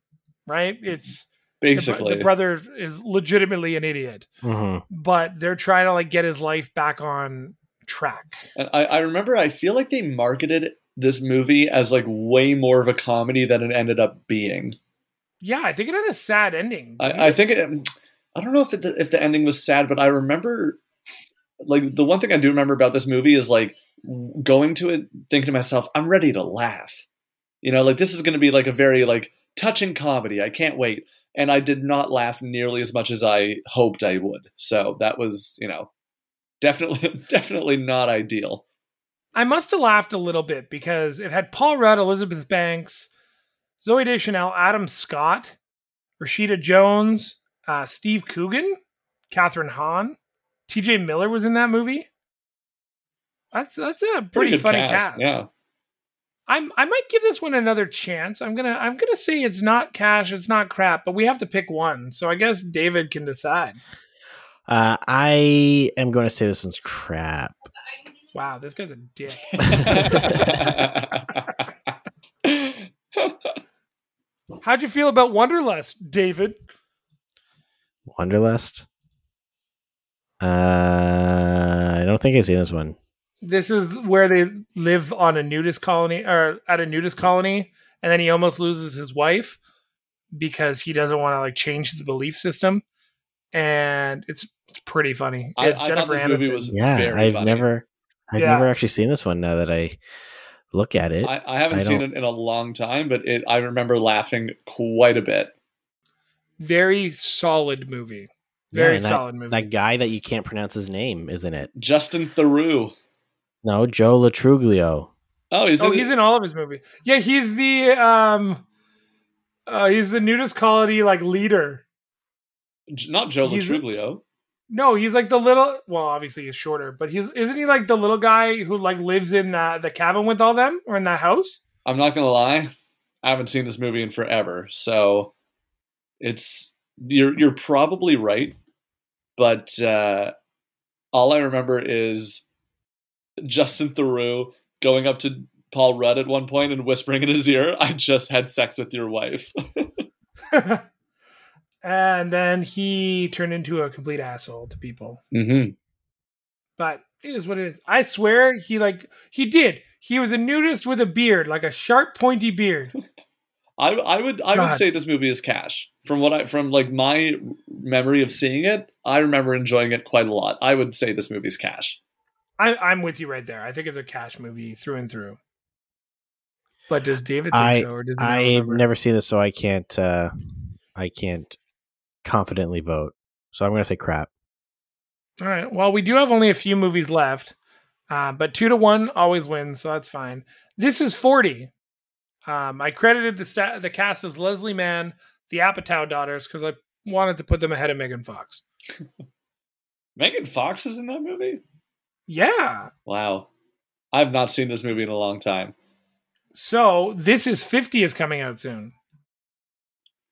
right? It's Basically, the brother is legitimately an idiot. Mhm. but they're trying to like get his life back on track. And I, I remember I feel like they marketed this movie as like way more of a comedy than it ended up being. Yeah, I think it had a sad ending. I, I think it, I don't know if it, if the ending was sad, but I remember like the one thing I do remember about this movie is like going to it thinking to myself, I'm ready to laugh. You know, like this is going to be like a very like touching comedy. I can't wait. And I did not laugh nearly as much as I hoped I would. So that was, you know, definitely definitely not ideal. I must have laughed a little bit because it had Paul Rudd, Elizabeth Banks, Zooey Deschanel, Adam Scott, Rashida Jones, uh, Steve Coogan, Kathryn Hahn, T.J. Miller was in that movie. That's that's a pretty, good funny cast. Yeah. I'm I might give this one another chance. I'm gonna I'm gonna say it's not cash, it's not crap, but we have to pick one. So I guess David can decide. Uh, I am going to say this one's crap. Wow, this guy's a dick. How'd you feel about Wanderlust, David? Wanderlust. Uh, I don't think I've seen this one. This is where they live on a nudist colony or at a nudist colony, and then he almost loses his wife because he doesn't want to like change his belief system. And it's, it's pretty funny. I, It's I thought this movie was Yeah, very I've funny. never, I've Yeah. never actually seen this one. Now that I look at it, I, I haven't I seen it in a long time, but it I remember laughing quite a bit. very solid movie. Yeah, Very that- solid movie. that guy that you can't pronounce his name, isn't it? Justin Theroux. No, Joe Lo Truglio. Oh, he's oh, in he's in all of his movies. Yeah, he's the um, uh, he's the nudist colony like leader. not Joe he's- Lo Truglio. No, he's like the little. Well, obviously he's shorter, but he's isn't he like the little guy who like lives in the the cabin with all them or in that house? I'm not gonna lie, I haven't seen this movie in forever, so it's you're you're probably right, but uh, all I remember is Justin Theroux going up to Paul Rudd at one point and whispering in his ear, "I just had sex with your wife." and then he turned into a complete asshole to people. Mm-hmm. But it is what it is. I swear he like he did. He was a nudist with a beard, like a sharp, pointy beard. I, I would I would say this movie is cash. From what I from like my memory of seeing it, I remember enjoying it quite a lot. I would say this movie's cash. I, I'm with you right there. I think it's a cash movie through and through. But does David think I- so, or does he I've remember? never seen this, so I can't. Uh, I can't confidently vote. So I'm going to say crap. All right. Well, we do have only a few movies left, uh, but two to one always wins, so that's fine. This is forty. Um, I credited the sta- the cast as Leslie Mann, the Apatow daughters, because I wanted to put them ahead of Megan Fox. Megan Fox is in that movie. Yeah. Wow, I've not seen this movie in a long time. So this is fifty is coming out soon.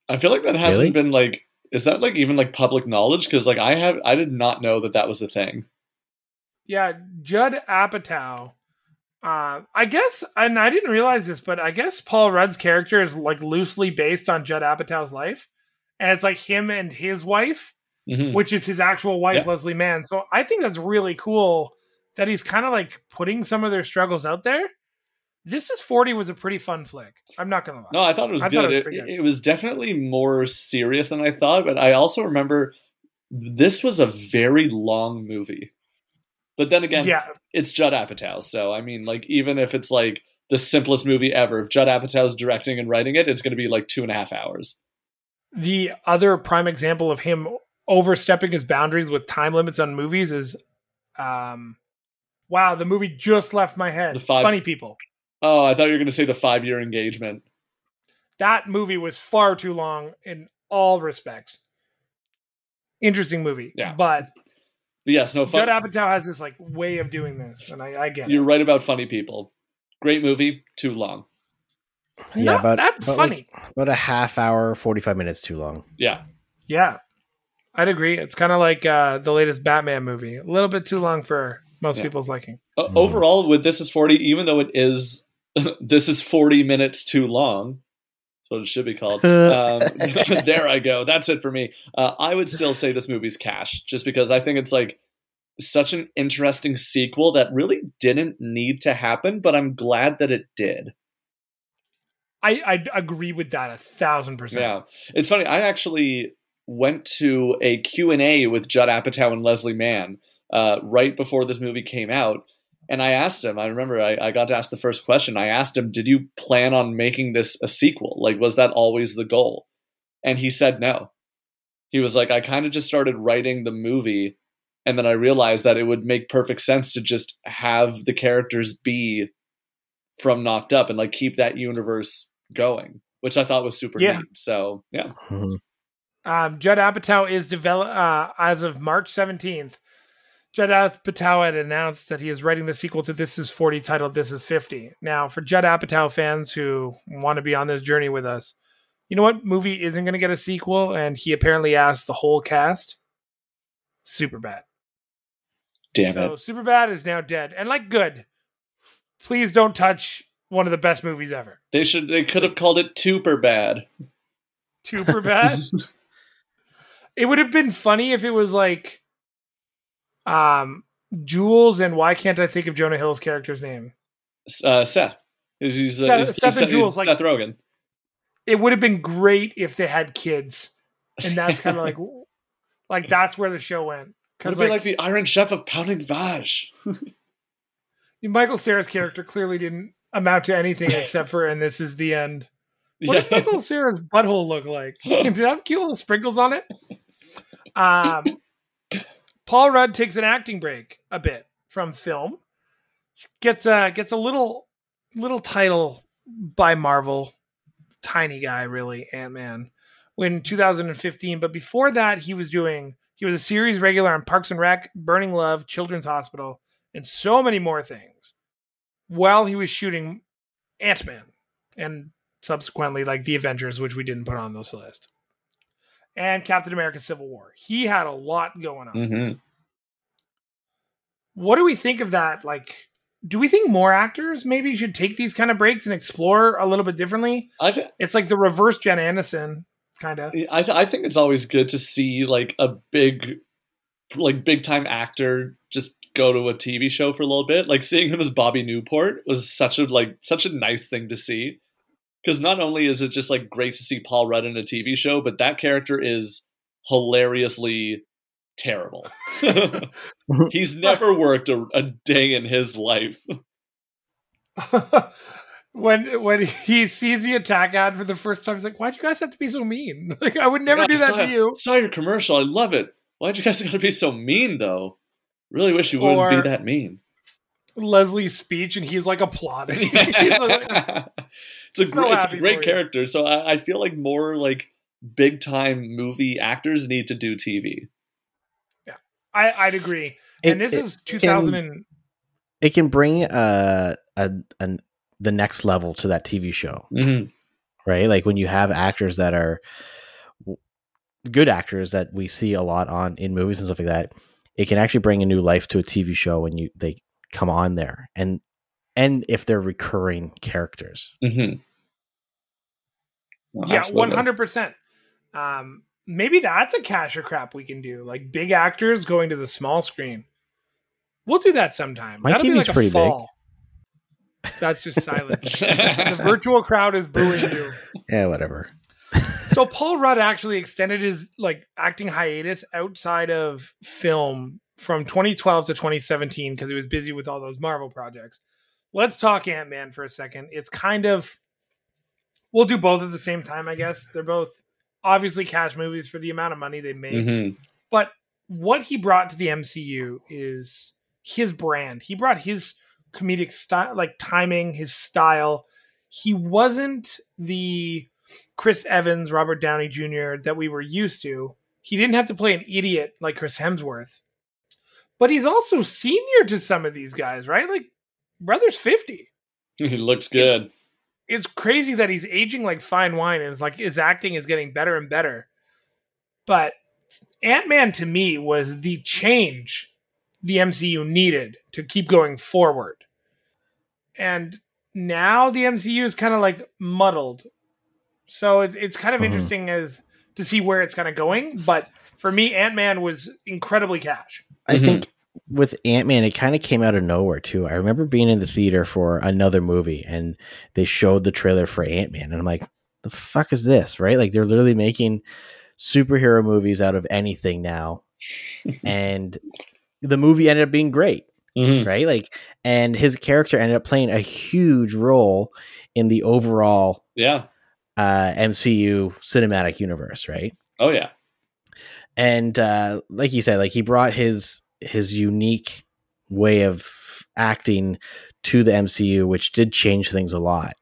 I feel like that hasn't Really? been like. Is that like even like public knowledge? Because like I have, I did not know that that was a thing. Yeah, Judd Apatow. Uh, I guess, and I didn't realize this, but I guess Paul Rudd's character is like loosely based on Judd Apatow's life, and it's like him and his wife, Mhm. which is his actual wife, Yeah. Leslie Mann. So I think that's really cool that he's kind of like putting some of their struggles out there. This is forty was a pretty fun flick. I'm not gonna lie. No, I thought it was I good. it was it, good. it was definitely more serious than I thought, but I also remember this was a very long movie. But then again, yeah, it's Judd Apatow, so I mean, like even if it's like the simplest movie ever, if Judd Apatow's directing and writing it, it's going to be like two and a half hours. the other prime example of him overstepping his boundaries with time limits on movies is um wow the movie just left my head The five- funny people Oh, I thought you were going to say the five year engagement. that movie was far too long in all respects interesting movie Yeah. but But yes, no fun. judd apatow has this like way of doing this and i, I get You're it right about funny people. Great movie, too long. Yeah, Not about, that about funny like- about a half hour, forty five minutes too long. Yeah, yeah i'd agree it's kind of like uh the latest batman movie a little bit too long for most Yeah. people's liking Uh, Mm. overall, with this is forty, even though it is this is forty minutes too long. That's what it should be called. um, there I go. That's it for me. Uh, I would still say this movie's cash, just because I think it's like such an interesting sequel that really didn't need to happen, but I'm glad that it did. i i agree with that a thousand percent Yeah, it's funny. I actually went to a Q and A with Judd Apatow and Leslie Mann uh, right before this movie came out, and I asked him. I remember I, I got to ask the first question. I asked him, "Did you plan on making this a sequel? Like, was that always the goal?" And he said no. He was like, "I kind of just started writing the movie." And then I realized that it would make perfect sense to just have the characters be from Knocked Up and like keep that universe going, which I thought was super Yeah. neat. So yeah, Mhm. Um, Judd Apatow is develop uh, as of March 17th. Judd Apatow had announced that he is writing the sequel to This Is 40 titled This Is 50. Now, for Judd Apatow fans who want to be on this journey with us, you know what movie isn't going to get a sequel? And he apparently asked the whole cast? Superbad. damn so it. Superbad is now dead. And like good. Please don't touch one of the best movies ever. They should. They could have called it Super Bad. Super bad. it would have been funny if it was like um Jules and why can't I think of Jonah Hill's character's name? Uh, Seth. He's, he's, uh, Seth- he's- Seth and Jules, like- Seth Rogen. It would have been great if they had kids. And that's kind of like like that's where the show went. Would Because it be like, like the Iron Chef of Pounding Vaj? Michael Cera's character clearly didn't amount to anything except for and this is the end. What did Michael Cera's butthole look like? Did it have cute little sprinkles on it? Um, Paul Rudd takes an acting break a bit from film. Gets a gets a little little title by Marvel. Tiny guy, really, Ant Man. In 2015, but before that, he was doing he was a series regular on Parks and Rec, Burning Love, Children's Hospital, and so many more things. While he was shooting Ant Man, and subsequently like the Avengers, which we didn't put on this list, and Captain America: Civil War. He had a lot going on. hmm What do we think of that? Like, do we think more actors maybe should take these kind of breaks and explore a little bit differently? I've It's like the reverse Jen Anderson. kind of. I th- I think it's always good to see like a big like big time actor just go to a TV show for a little bit. Like seeing him as Bobby Newport was such a like such a nice thing to see. Because not only is it just like great to see Paul Rudd in a TV show, but that character is hilariously terrible. He's never worked a, a day in his life. when when he sees the attack ad for the first time, he's like, "Why'd you guys have to be so mean? Like, I would never Yeah, do that saw, to you." Saw your commercial. I love it. Why'd you guys gotta be so mean though? Really wish you wouldn't Or- be that mean. Leslie's speech, and he's like applauding. He's like, it's a So great, it's a great character. So I, I feel like more like big time movie actors need to do TV. I, I'd agree. It- and this it is can- 2000 and It can bring uh, a, a the next level to that TV show, Mm-hmm. right? Like when you have actors that are good actors that we see a lot on in movies and stuff like that. It can actually bring a new life to a TV show when you they come on there, and and if they're recurring characters. Mm-hmm. yeah, 100%. Um, maybe that's a cash or crap we can do. Like big actors going to the small screen. We'll do that sometime. My That'll be like a pretty big. fall. That's just silence. the virtual crowd is booing you. Yeah, whatever. So Paul Rudd actually extended his like acting hiatus outside of film from 2012 to 2017 because he was busy with all those Marvel projects. Let's talk Ant Man for a second. It's kind of we'll do both at the same time, I guess. They're both obviously cash movies for the amount of money they make. Mm-hmm. But what he brought to the MCU is his brand. He brought his comedic style, like timing, his style. He wasn't the Chris Evans, Robert Downey Jr. that we were used to. He didn't have to play an idiot like Chris Hemsworth. But he's also senior to some of these guys, right? Like, brother's 50. He looks good. It's crazy that he's aging like fine wine and it's like his acting is getting better and better. But Ant Man to me was the change the MCU needed to keep going forward. And now the MCU is kind of like muddled. So it's it's kind of Mhm. interesting as to see where it's kind of going. But for me, Ant Man was incredibly cash. I Mhm. think with Ant Man, it kind of came out of nowhere too. I remember being in the theater for another movie, and they showed the trailer for Ant Man, and I'm like, "The fuck is this?" Right? Like they're literally making superhero movies out of anything now, and the movie ended up being great, Mhm. right? Like, and his character ended up playing a huge role in the overall Yeah. uh, MCU cinematic universe, right? Oh yeah. and uh, like you said, like he brought his his unique way of acting to the MCU, which did change things a lot.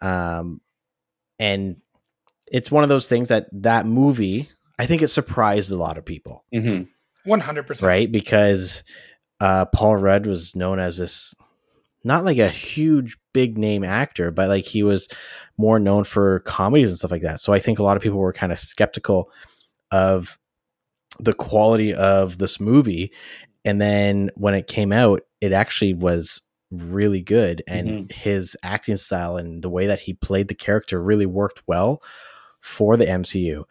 Um, and it's one of those things that that movie, I think, it surprised a lot of people, Mm-hmm. One hundred percent. right? Because uh, Paul Rudd was known as this. Not like a huge big name actor, but like he was more known for comedies and stuff like that. So I think a lot of people were kind of skeptical of the quality of this movie and then when it came out it actually was really good and his acting style and the way that he played the character really worked well for the MCU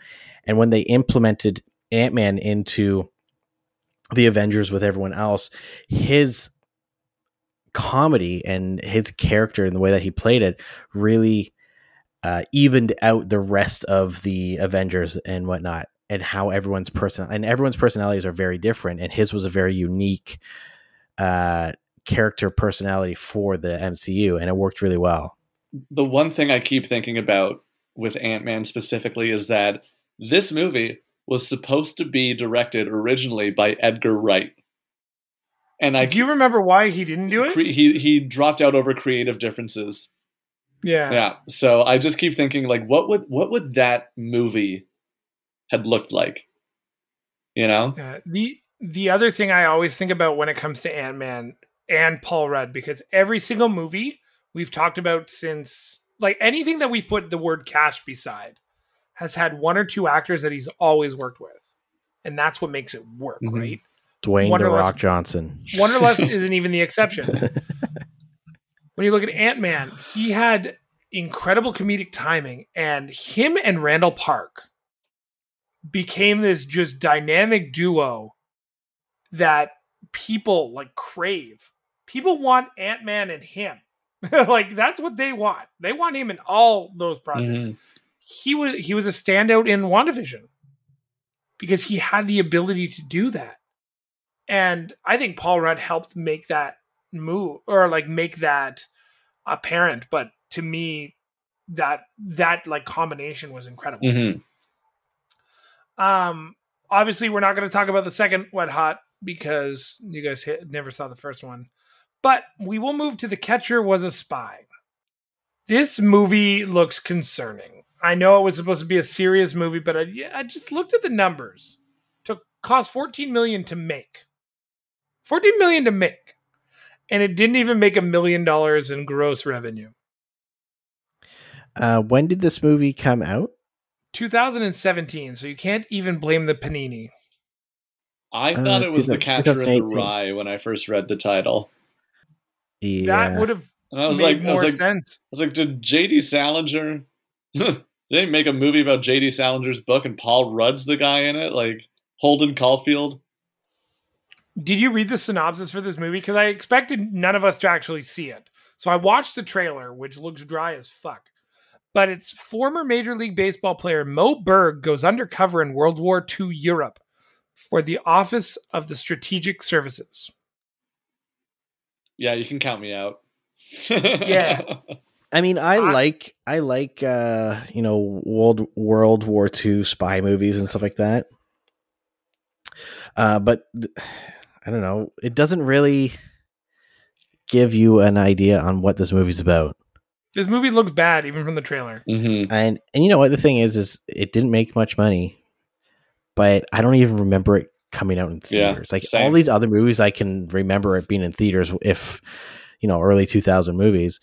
and when they implemented Ant-Man into the Avengers with everyone else his comedy and his character and the way that he played it really uh, evened out the rest of the Avengers and whatnot, and how everyone's person and everyone's personalities are very different, and his was a very unique uh, character personality for the MCU, and it worked really well. The one thing I keep thinking about with Ant Man specifically is that this movie was supposed to be directed originally by Edgar Wright, and I Do you remember why he didn't do it? cre- he he dropped out over creative differences. yeah. Yeah. So I just keep thinking like what would what would that movie had looked like? You know? Yeah. The the other thing I always think about when it comes to Ant Man and Paul Rudd, because every single movie we've talked about since like anything that we've put the word cash beside has had one or two actors that he's always worked with. And that's what makes it work, Mhm. right? Dwayne the Wanderlust- Rock Johnson. Wanderlust isn't even the exception. when you look at Ant Man, he had incredible comedic timing, and him and Randall Park became this just dynamic duo that people like crave. People want Ant Man and him. like that's what they want. They want him in all those projects. Mhm. He was he was a standout in WandaVision because he had the ability to do that. And I think Paul Rudd helped make that move or like make that apparent. But to me, that that like combination was incredible. Mhm. Um, obviously, we're not going to talk about the second Wet Hot because you guys hit, never saw the first one. But we will move to The Catcher Was a Spy. This movie looks concerning. I know it was supposed to be a serious movie, but I, I just looked at the numbers. Took cost 14 million to make. 14 million to make. And it didn't even make a million dollars in gross revenue. Uh, when did this movie come out? 2017, so you can't even blame the Panini. I Uh, thought it was the 2000- Catcher in the Rye when I first read the title, Yeah. That would have and I was made like, I more was like, sense. I was like, did J.D. Salinger? did they make a movie about J.D. Salinger's book and Paul Rudd's the guy in it, like Holden Caulfield? Did you read the synopsis for this movie? Because I expected none of us to actually see it. So I watched the trailer, which looks dry as fuck. But it's former Major League Baseball player Moe Berg goes undercover in World War II Europe for the Office of the Strategic Services. Yeah, you can count me out. Yeah. I mean, I, I- like I like uh, you know World World War II spy movies and stuff like that. Uh, but th- I don't know. It doesn't really give you an idea on what this movie's about. This movie looks bad, even from the trailer. hmm And and you know what the thing is is it didn't make much money, but I don't even remember it coming out in Yeah, theaters. like same. all these other movies, I can remember it being in theaters if you know early two thousand movies.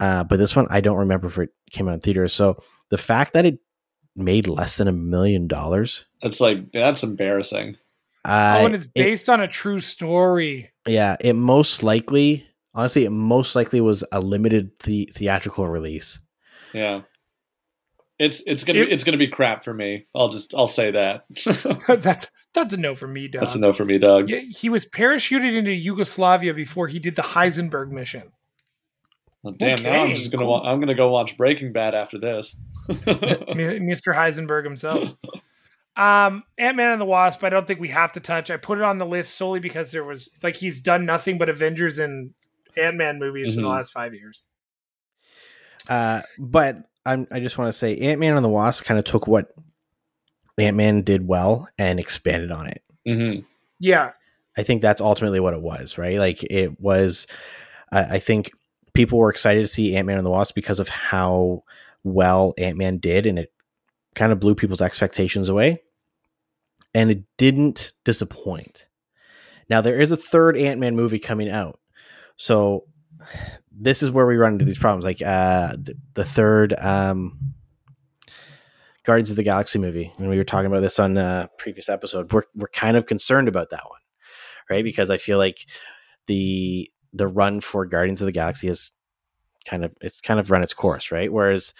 Uh, but this one I don't remember if it came out in theaters. So the fact that it made less than a million dollars, It's like that's embarrassing. uh, oh, and it's it- based on a true story. yeah, it most likely, honestly, it most likely was a limited the- theatrical release. Yeah. It's it's gonna It- be, it's gonna be crap for me. I'll just I'll say that. that's that's a no for me, dog. That's a no for me, Doug. Yeah, he was parachuted into Yugoslavia before he did the Heisenberg mission. Well, damn, now I'm just gonna cool. wa- I'm gonna go watch Breaking Bad after this. Mr. Heisenberg himself. Um, Ant Man and the Wasp. I don't think we have to touch. I put it on the list solely because there was like he's done nothing but Avengers and Ant Man movies for the Mhm. last five years. Uh, but I'm, I just want to say Ant Man and the Wasp kind of took what Ant Man did well and expanded on it. hmm Yeah, I think that's ultimately what it was, right? Like it was, I, I think people were excited to see Ant Man and the Wasp because of how well Ant Man did, and it kind of blew people's expectations away. And it didn't disappoint. Now, there is a third Ant Man movie coming out. So this is where we run into these problems. Like uh, the, the third um, Guardians of the Galaxy movie, and we were talking about this on the previous episode. We're, we're kind of concerned about that one right? Because I feel like the the run for Guardians of the Galaxy is kind of it's kind of run its course, right? Whereas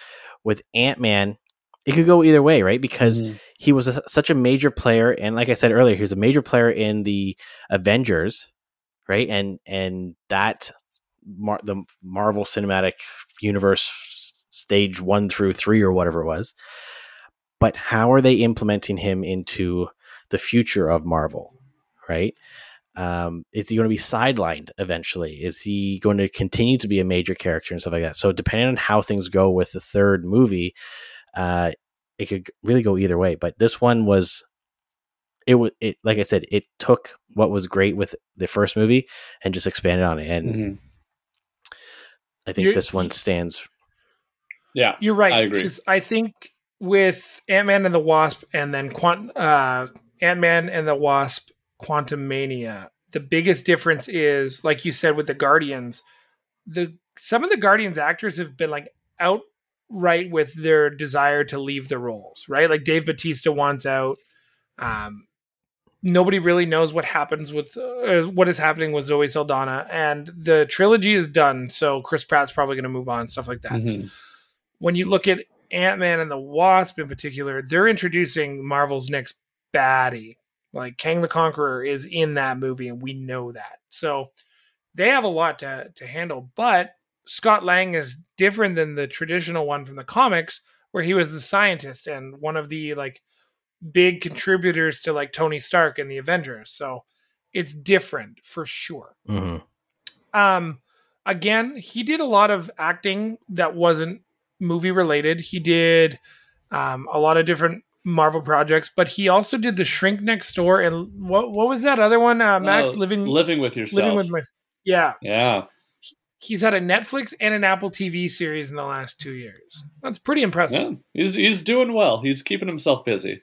with Ant Man, it could go either way, right? Because Mhm. he was a, such a major player, and like I said earlier, he was a major player in the Avengers, right? And and that Mar- the Marvel Cinematic Universe stage one through three or whatever it was. But how are they implementing him into the future of Marvel, right? Um, is he going to be sidelined eventually? Is he going to continue to be a major character and stuff like that? So depending on how things go with the third movie, uh, it could really go either way. But this one was, it was it like I said, it took what was great with the first movie and just expanded on it. And Mhm. I think You're- this one stands. Yeah. you're right. I agree. Because I think with Ant Man and the Wasp, and then Quant- uh, Ant Man and the Wasp, Quantumania. The biggest difference is, like you said, with the Guardians, the some of the Guardians actors have been like outright with their desire to leave the roles, right? Like Dave Bautista wants out. Um, nobody really knows what happens with uh, what is happening with Zoe Saldana, and the trilogy is done. So Chris Pratt's probably going to move on, stuff like that. Mhm. when you look at Ant Man and the Wasp in particular, they're introducing Marvel's next baddie. Like Kang the Conqueror is in that movie, and we know that. So they have a lot to to handle. But Scott Lang is different than the traditional one from the comics, where he was the scientist and one of the like big contributors to like Tony Stark and the Avengers. So it's different for sure. Mhm. Um, again, he did a lot of acting that wasn't movie related. He did um, a lot of different Marvel projects, but he also did The Shrink Next Door and what what was that other one? Uh, Max Oh, living living with yourself. living with my yeah. yeah. He's had a Netflix and an Apple TV series in the last two years. That's pretty impressive. Yeah. He's he's doing well. He's keeping himself busy.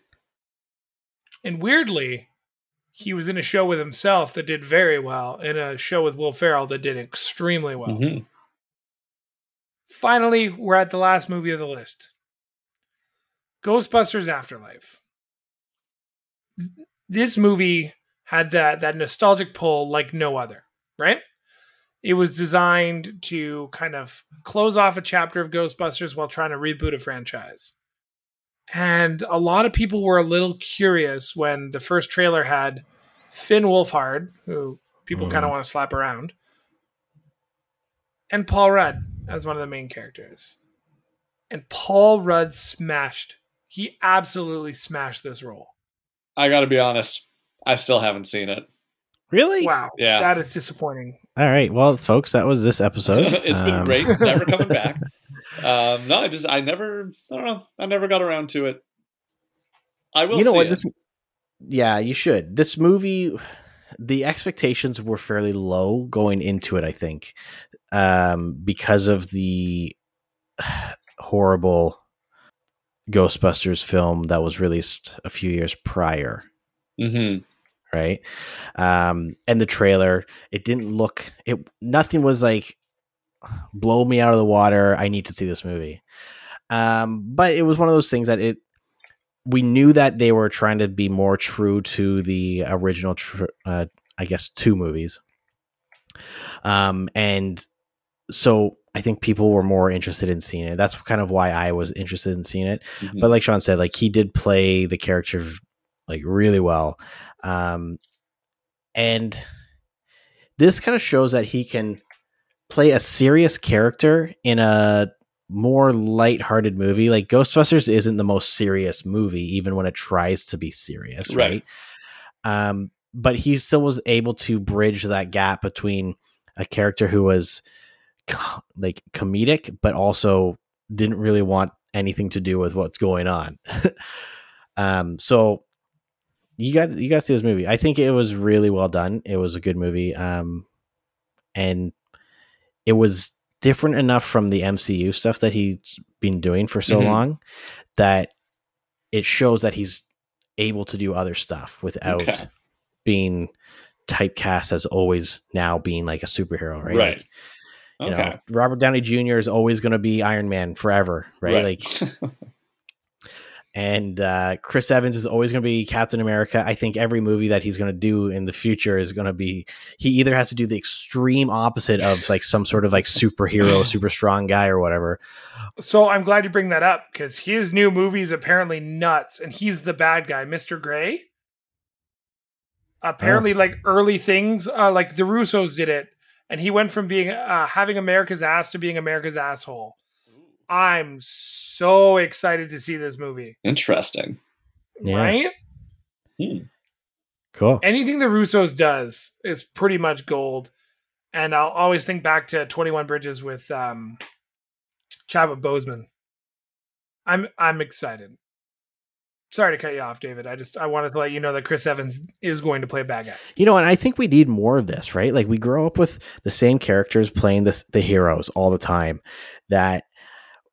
And weirdly, he was in a show with himself that did very well, and a show with Will Ferrell that did extremely well. Mhm. Finally, we're at the last movie of the list Ghostbusters Afterlife. This movie had that, that nostalgic pull like no other, right? It was designed to kind of close off a chapter of Ghostbusters while trying to reboot a franchise. And a lot of people were a little curious when the first trailer had Finn Wolfhard, who people Mhm. kind of want to slap around, and Paul Rudd as one of the main characters. And Paul Rudd smashed. He absolutely smashed this role. I got to be honest. I still haven't seen it. Really? Wow. Yeah. That is disappointing. All right. Well, folks, that was this episode. it's been Um, great. Never coming back. Um, no, I just I never I don't know. I never got around to it. I will. you know what? it. This, yeah, you should. This movie, the expectations were fairly low going into it. I think um, because of the horrible Ghostbusters film that was released a few years prior. Mhm. right um and the trailer it didn't look it nothing was like blow me out of the water. I need to see this movie. Um but it was one of those things that it we knew that they were trying to be more true to the original tr- uh, i guess two movies. Um and so i think people were more interested in seeing it. That's kind of why i was interested in seeing it. Mhm. but like Sean said, like he did play the character like really well. Um, and this kind of shows that he can play a serious character in a more light-hearted movie. Like Ghostbusters isn't the most serious movie, even when it tries to be serious, right? Right. Um, but he still was able to bridge that gap between a character who was co- like comedic, but also didn't really want anything to do with what's going on. um, so you got you got to see this movie. I think it was really well done. It was a good movie. Um, and it was different enough from the MCU stuff that he's been doing for so Mhm. long that it shows that he's able to do other stuff without Okay. being typecast as always now being like a superhero, right? Right. Like, you Okay. know, Robert Downey Jr. is always going to be Iron Man forever, right? Like, and uh, Chris Evans is always going to be Captain America. I think every movie that he's going to do in the future is going to be he either has to do the extreme opposite of like some sort of like superhero, super strong guy or whatever. So I'm glad you bring that up because his new movie is apparently nuts, and he's the bad guy, Mr. Gray. Apparently, like early things, uh, like the Russos did it, and he went from being uh, having America's ass to being America's asshole. I'm so excited to see this movie. Interesting. Yeah. Right? Hmm. Cool. Anything the Russos does is pretty much gold. And I'll always think back to 21 Bridges with um, Chadwick Boseman. I'm I'm excited. Sorry to cut you off, David. I just I wanted to let you know that Chris Evans is going to play a bad guy. You know, and I think we need more of this, right? Like we grow up with the same characters playing this the heroes all the time. That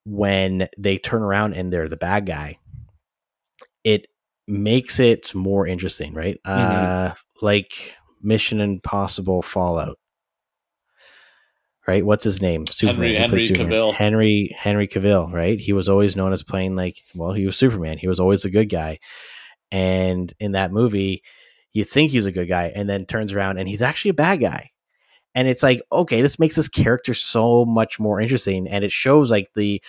when they turn around and they're the bad guy, it makes it more interesting, right? Uh like Mission Impossible Fallout. Right? What's his name? Henry- who Henry Superman. Cavill. Henry Henry Cavill, right? He was always known as playing like well, he was Superman. He was always a good guy. And in that movie, you think he's a good guy and then turns around and he's actually a bad guy and it's like okay this makes this character so much more interesting and it shows like the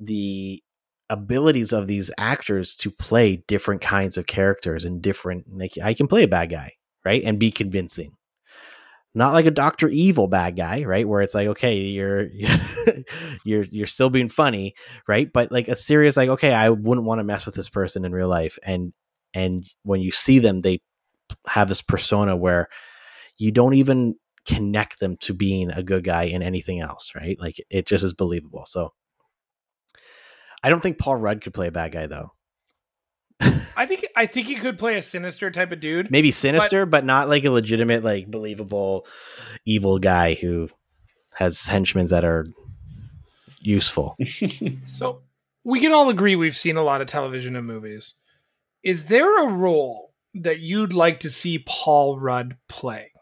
the abilities of these actors to play different kinds of characters and different like I can play a bad guy, right? And be convincing. Not like a Doctor Evil bad guy, right? Where it's like, okay, you're you're you're still being funny, right? But like a serious like, okay, I wouldn't want to mess with this person in real life. And and when you see them, they have this persona where you don't even connect them to being a good guy in anything else, right? Like it just is believable. So I don't think Paul Rudd could play a bad guy though. I think I think he could play a sinister type of dude. Maybe sinister, but, but not like a legitimate, like believable evil guy who has henchmen that are useful. so we can all agree we've seen a lot of television and movies. Is there a role that you'd like to see Paul Rudd play?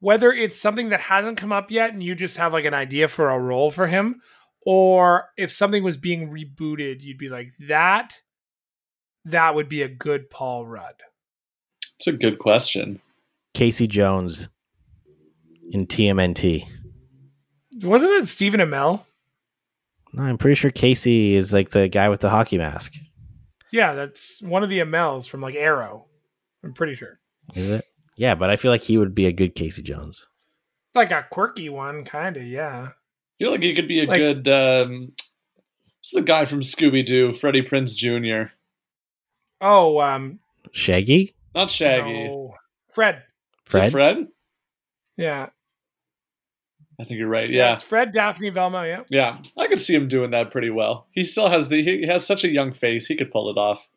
Whether it's something that hasn't come up yet and you just have like an idea for a role for him, or if something was being rebooted, you'd be like, that that would be a good Paul Rudd. It's a good question. Casey Jones in TMNT. Wasn't it Stephen Amell? No, I'm pretty sure Casey is like the guy with the hockey mask. Yeah, that's one of the Amells from like Arrow. I'm pretty sure. Is it? Yeah, but I feel like he would be a good Casey Jones. Like a quirky one, kind of. Yeah. I feel like he could be a like, good. Um, what's the guy from Scooby Doo? Freddie Prinze Jr. Oh, um, Shaggy. Not Shaggy. No. Fred. Fred. Fred. Yeah. I think you're right. Yeah. yeah, it's Fred, Daphne, Velma. Yeah, yeah, I could see him doing that pretty well. He still has the he has such a young face. He could pull it off.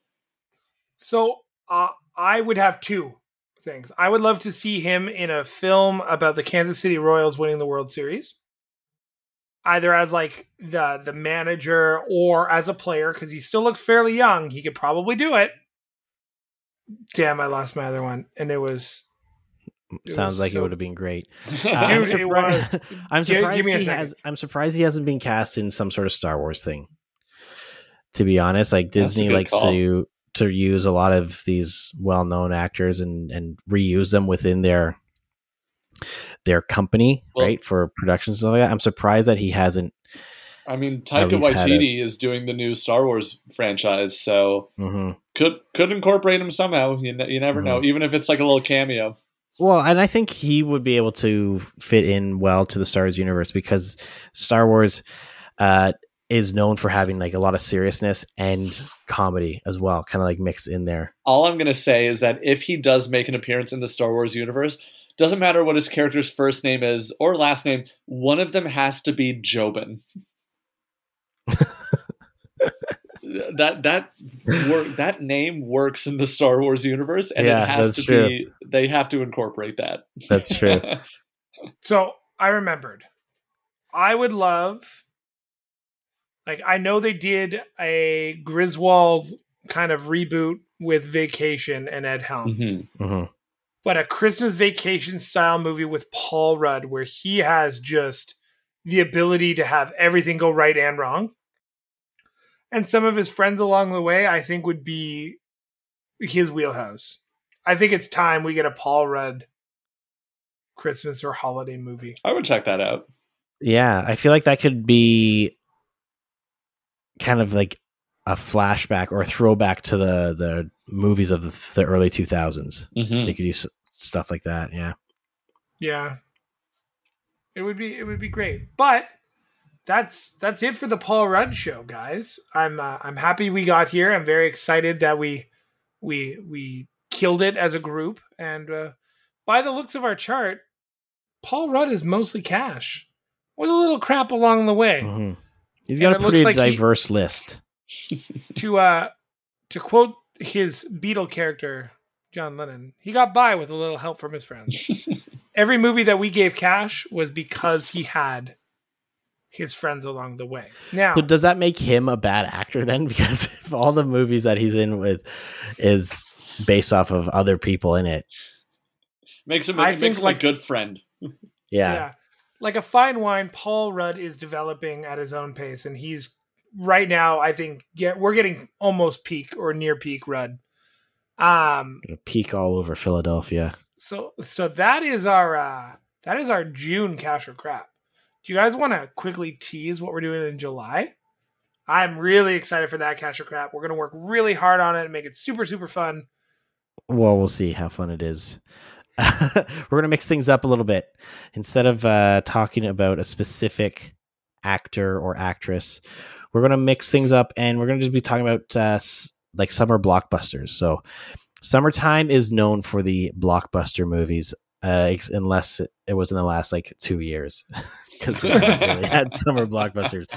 So uh, I would have two things. I would love to see him in a film about the Kansas City Royals winning the World Series, either as like the the manager or as a player because he still looks fairly young. He could probably do it. Damn, I lost my other one, and it was it Sounds like so... it would have been great. Uh, I'm surprised, I'm surprised give, give he has, I'm surprised he hasn't been cast in some sort of Star Wars thing. To be honest, like Disney likes call. to to use a lot of these well-known actors and and reuse them within their their company, well, right, for productions and stuff like that. I'm surprised that he hasn't. I mean, Taika Waititi a, is doing the new Star Wars franchise, so mm-hmm. could could incorporate him somehow. You, you never mm-hmm. know, even if it's like a little cameo. Well, and I think he would be able to fit in well to the Star Wars universe because Star Wars uh, is known for having like a lot of seriousness and comedy as well, kind of like mixed in there. All I'm gonna say is that if he does make an appearance in the Star Wars universe, doesn't matter what his character's first name is or last name, one of them has to be Jobin. that that work that name works in the Star Wars universe, and yeah, it has to true. be. They have to incorporate that. That's true. so I remembered. I would love, like, I know they did a Griswold kind of reboot with Vacation and Ed Helms, mm-hmm. Mm-hmm. but a Christmas Vacation style movie with Paul Rudd, where he has just the ability to have everything go right and wrong and some of his friends along the way, I think would be his wheelhouse. I think it's time we get a Paul Rudd Christmas or holiday movie. I would check that out. Yeah, I feel like that could be kind of like a flashback or a throwback to the the movies of the, the early 2000s. Mm-hmm. They could use stuff like that. Yeah. Yeah. It would be it would be great. But that's that's it for the Paul Rudd show, guys. I'm uh, I'm happy we got here. I'm very excited that we we we killed it as a group. And uh, by the looks of our chart, Paul Rudd is mostly cash with a little crap along the way. Mm-hmm. He's got and a pretty like diverse he, list. to uh to quote his Beatle character John Lennon, he got by with a little help from his friends. Every movie that we gave cash was because he had his friends along the way. Now, so does that make him a bad actor then? Because if all the movies that he's in with is based off of other people in it, makes him, I makes him like, a good friend. Yeah. yeah. Like a fine wine, Paul Rudd is developing at his own pace, and he's right now. I think get we're getting almost peak or near peak Rudd. Um, peak all over Philadelphia. So, so that is our uh that is our June cash or crap. Do you guys want to quickly tease what we're doing in July? I'm really excited for that Cash or Crap. We're gonna work really hard on it and make it super super fun. Well, we'll see how fun it is. we're going to mix things up a little bit. Instead of uh, talking about a specific actor or actress, we're going to mix things up and we're going to just be talking about uh, like summer blockbusters. So, summertime is known for the blockbuster movies, uh, unless it was in the last like two years. Because we haven't really had summer blockbusters,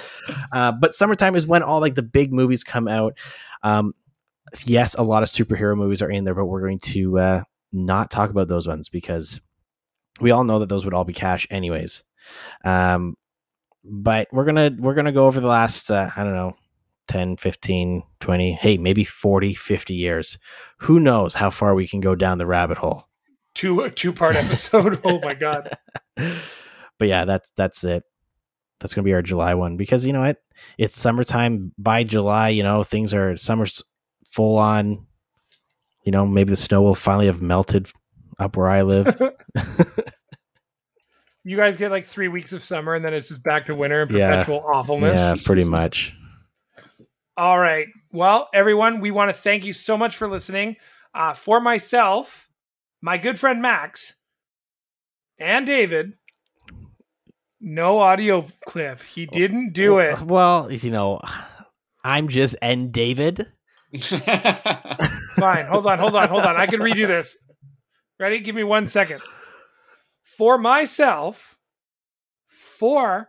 uh, but summertime is when all like the big movies come out. Um, yes, a lot of superhero movies are in there, but we're going to uh, not talk about those ones because we all know that those would all be cash anyways. Um, but we're gonna we're gonna go over the last uh, I don't know 10 15 20 hey maybe 40 50 years who knows how far we can go down the rabbit hole Two a two part episode. oh my god. but yeah that's that's it that's gonna be our july one because you know what it's summertime by july you know things are summer's full on you know maybe the snow will finally have melted up where i live You guys get like three weeks of summer and then it's just back to winter and Yeah. perpetual awfulness. yeah pretty much All right. Well, everyone, we want to thank you so much for listening. Uh, for myself, my good friend Max, and David, no audio clip. He didn't do it. well you know i'm just and david Fine. Hold on. Hold on. Hold on. I can redo this. Ready? Give me one second. For myself, for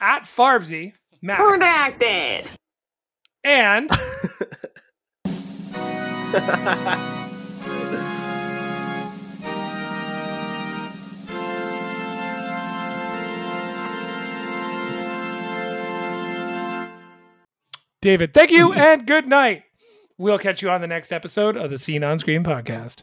at Farbsy, Max, Redacted. and David. Thank you and good night. We'll catch you on the next episode of the Scene on Screen podcast.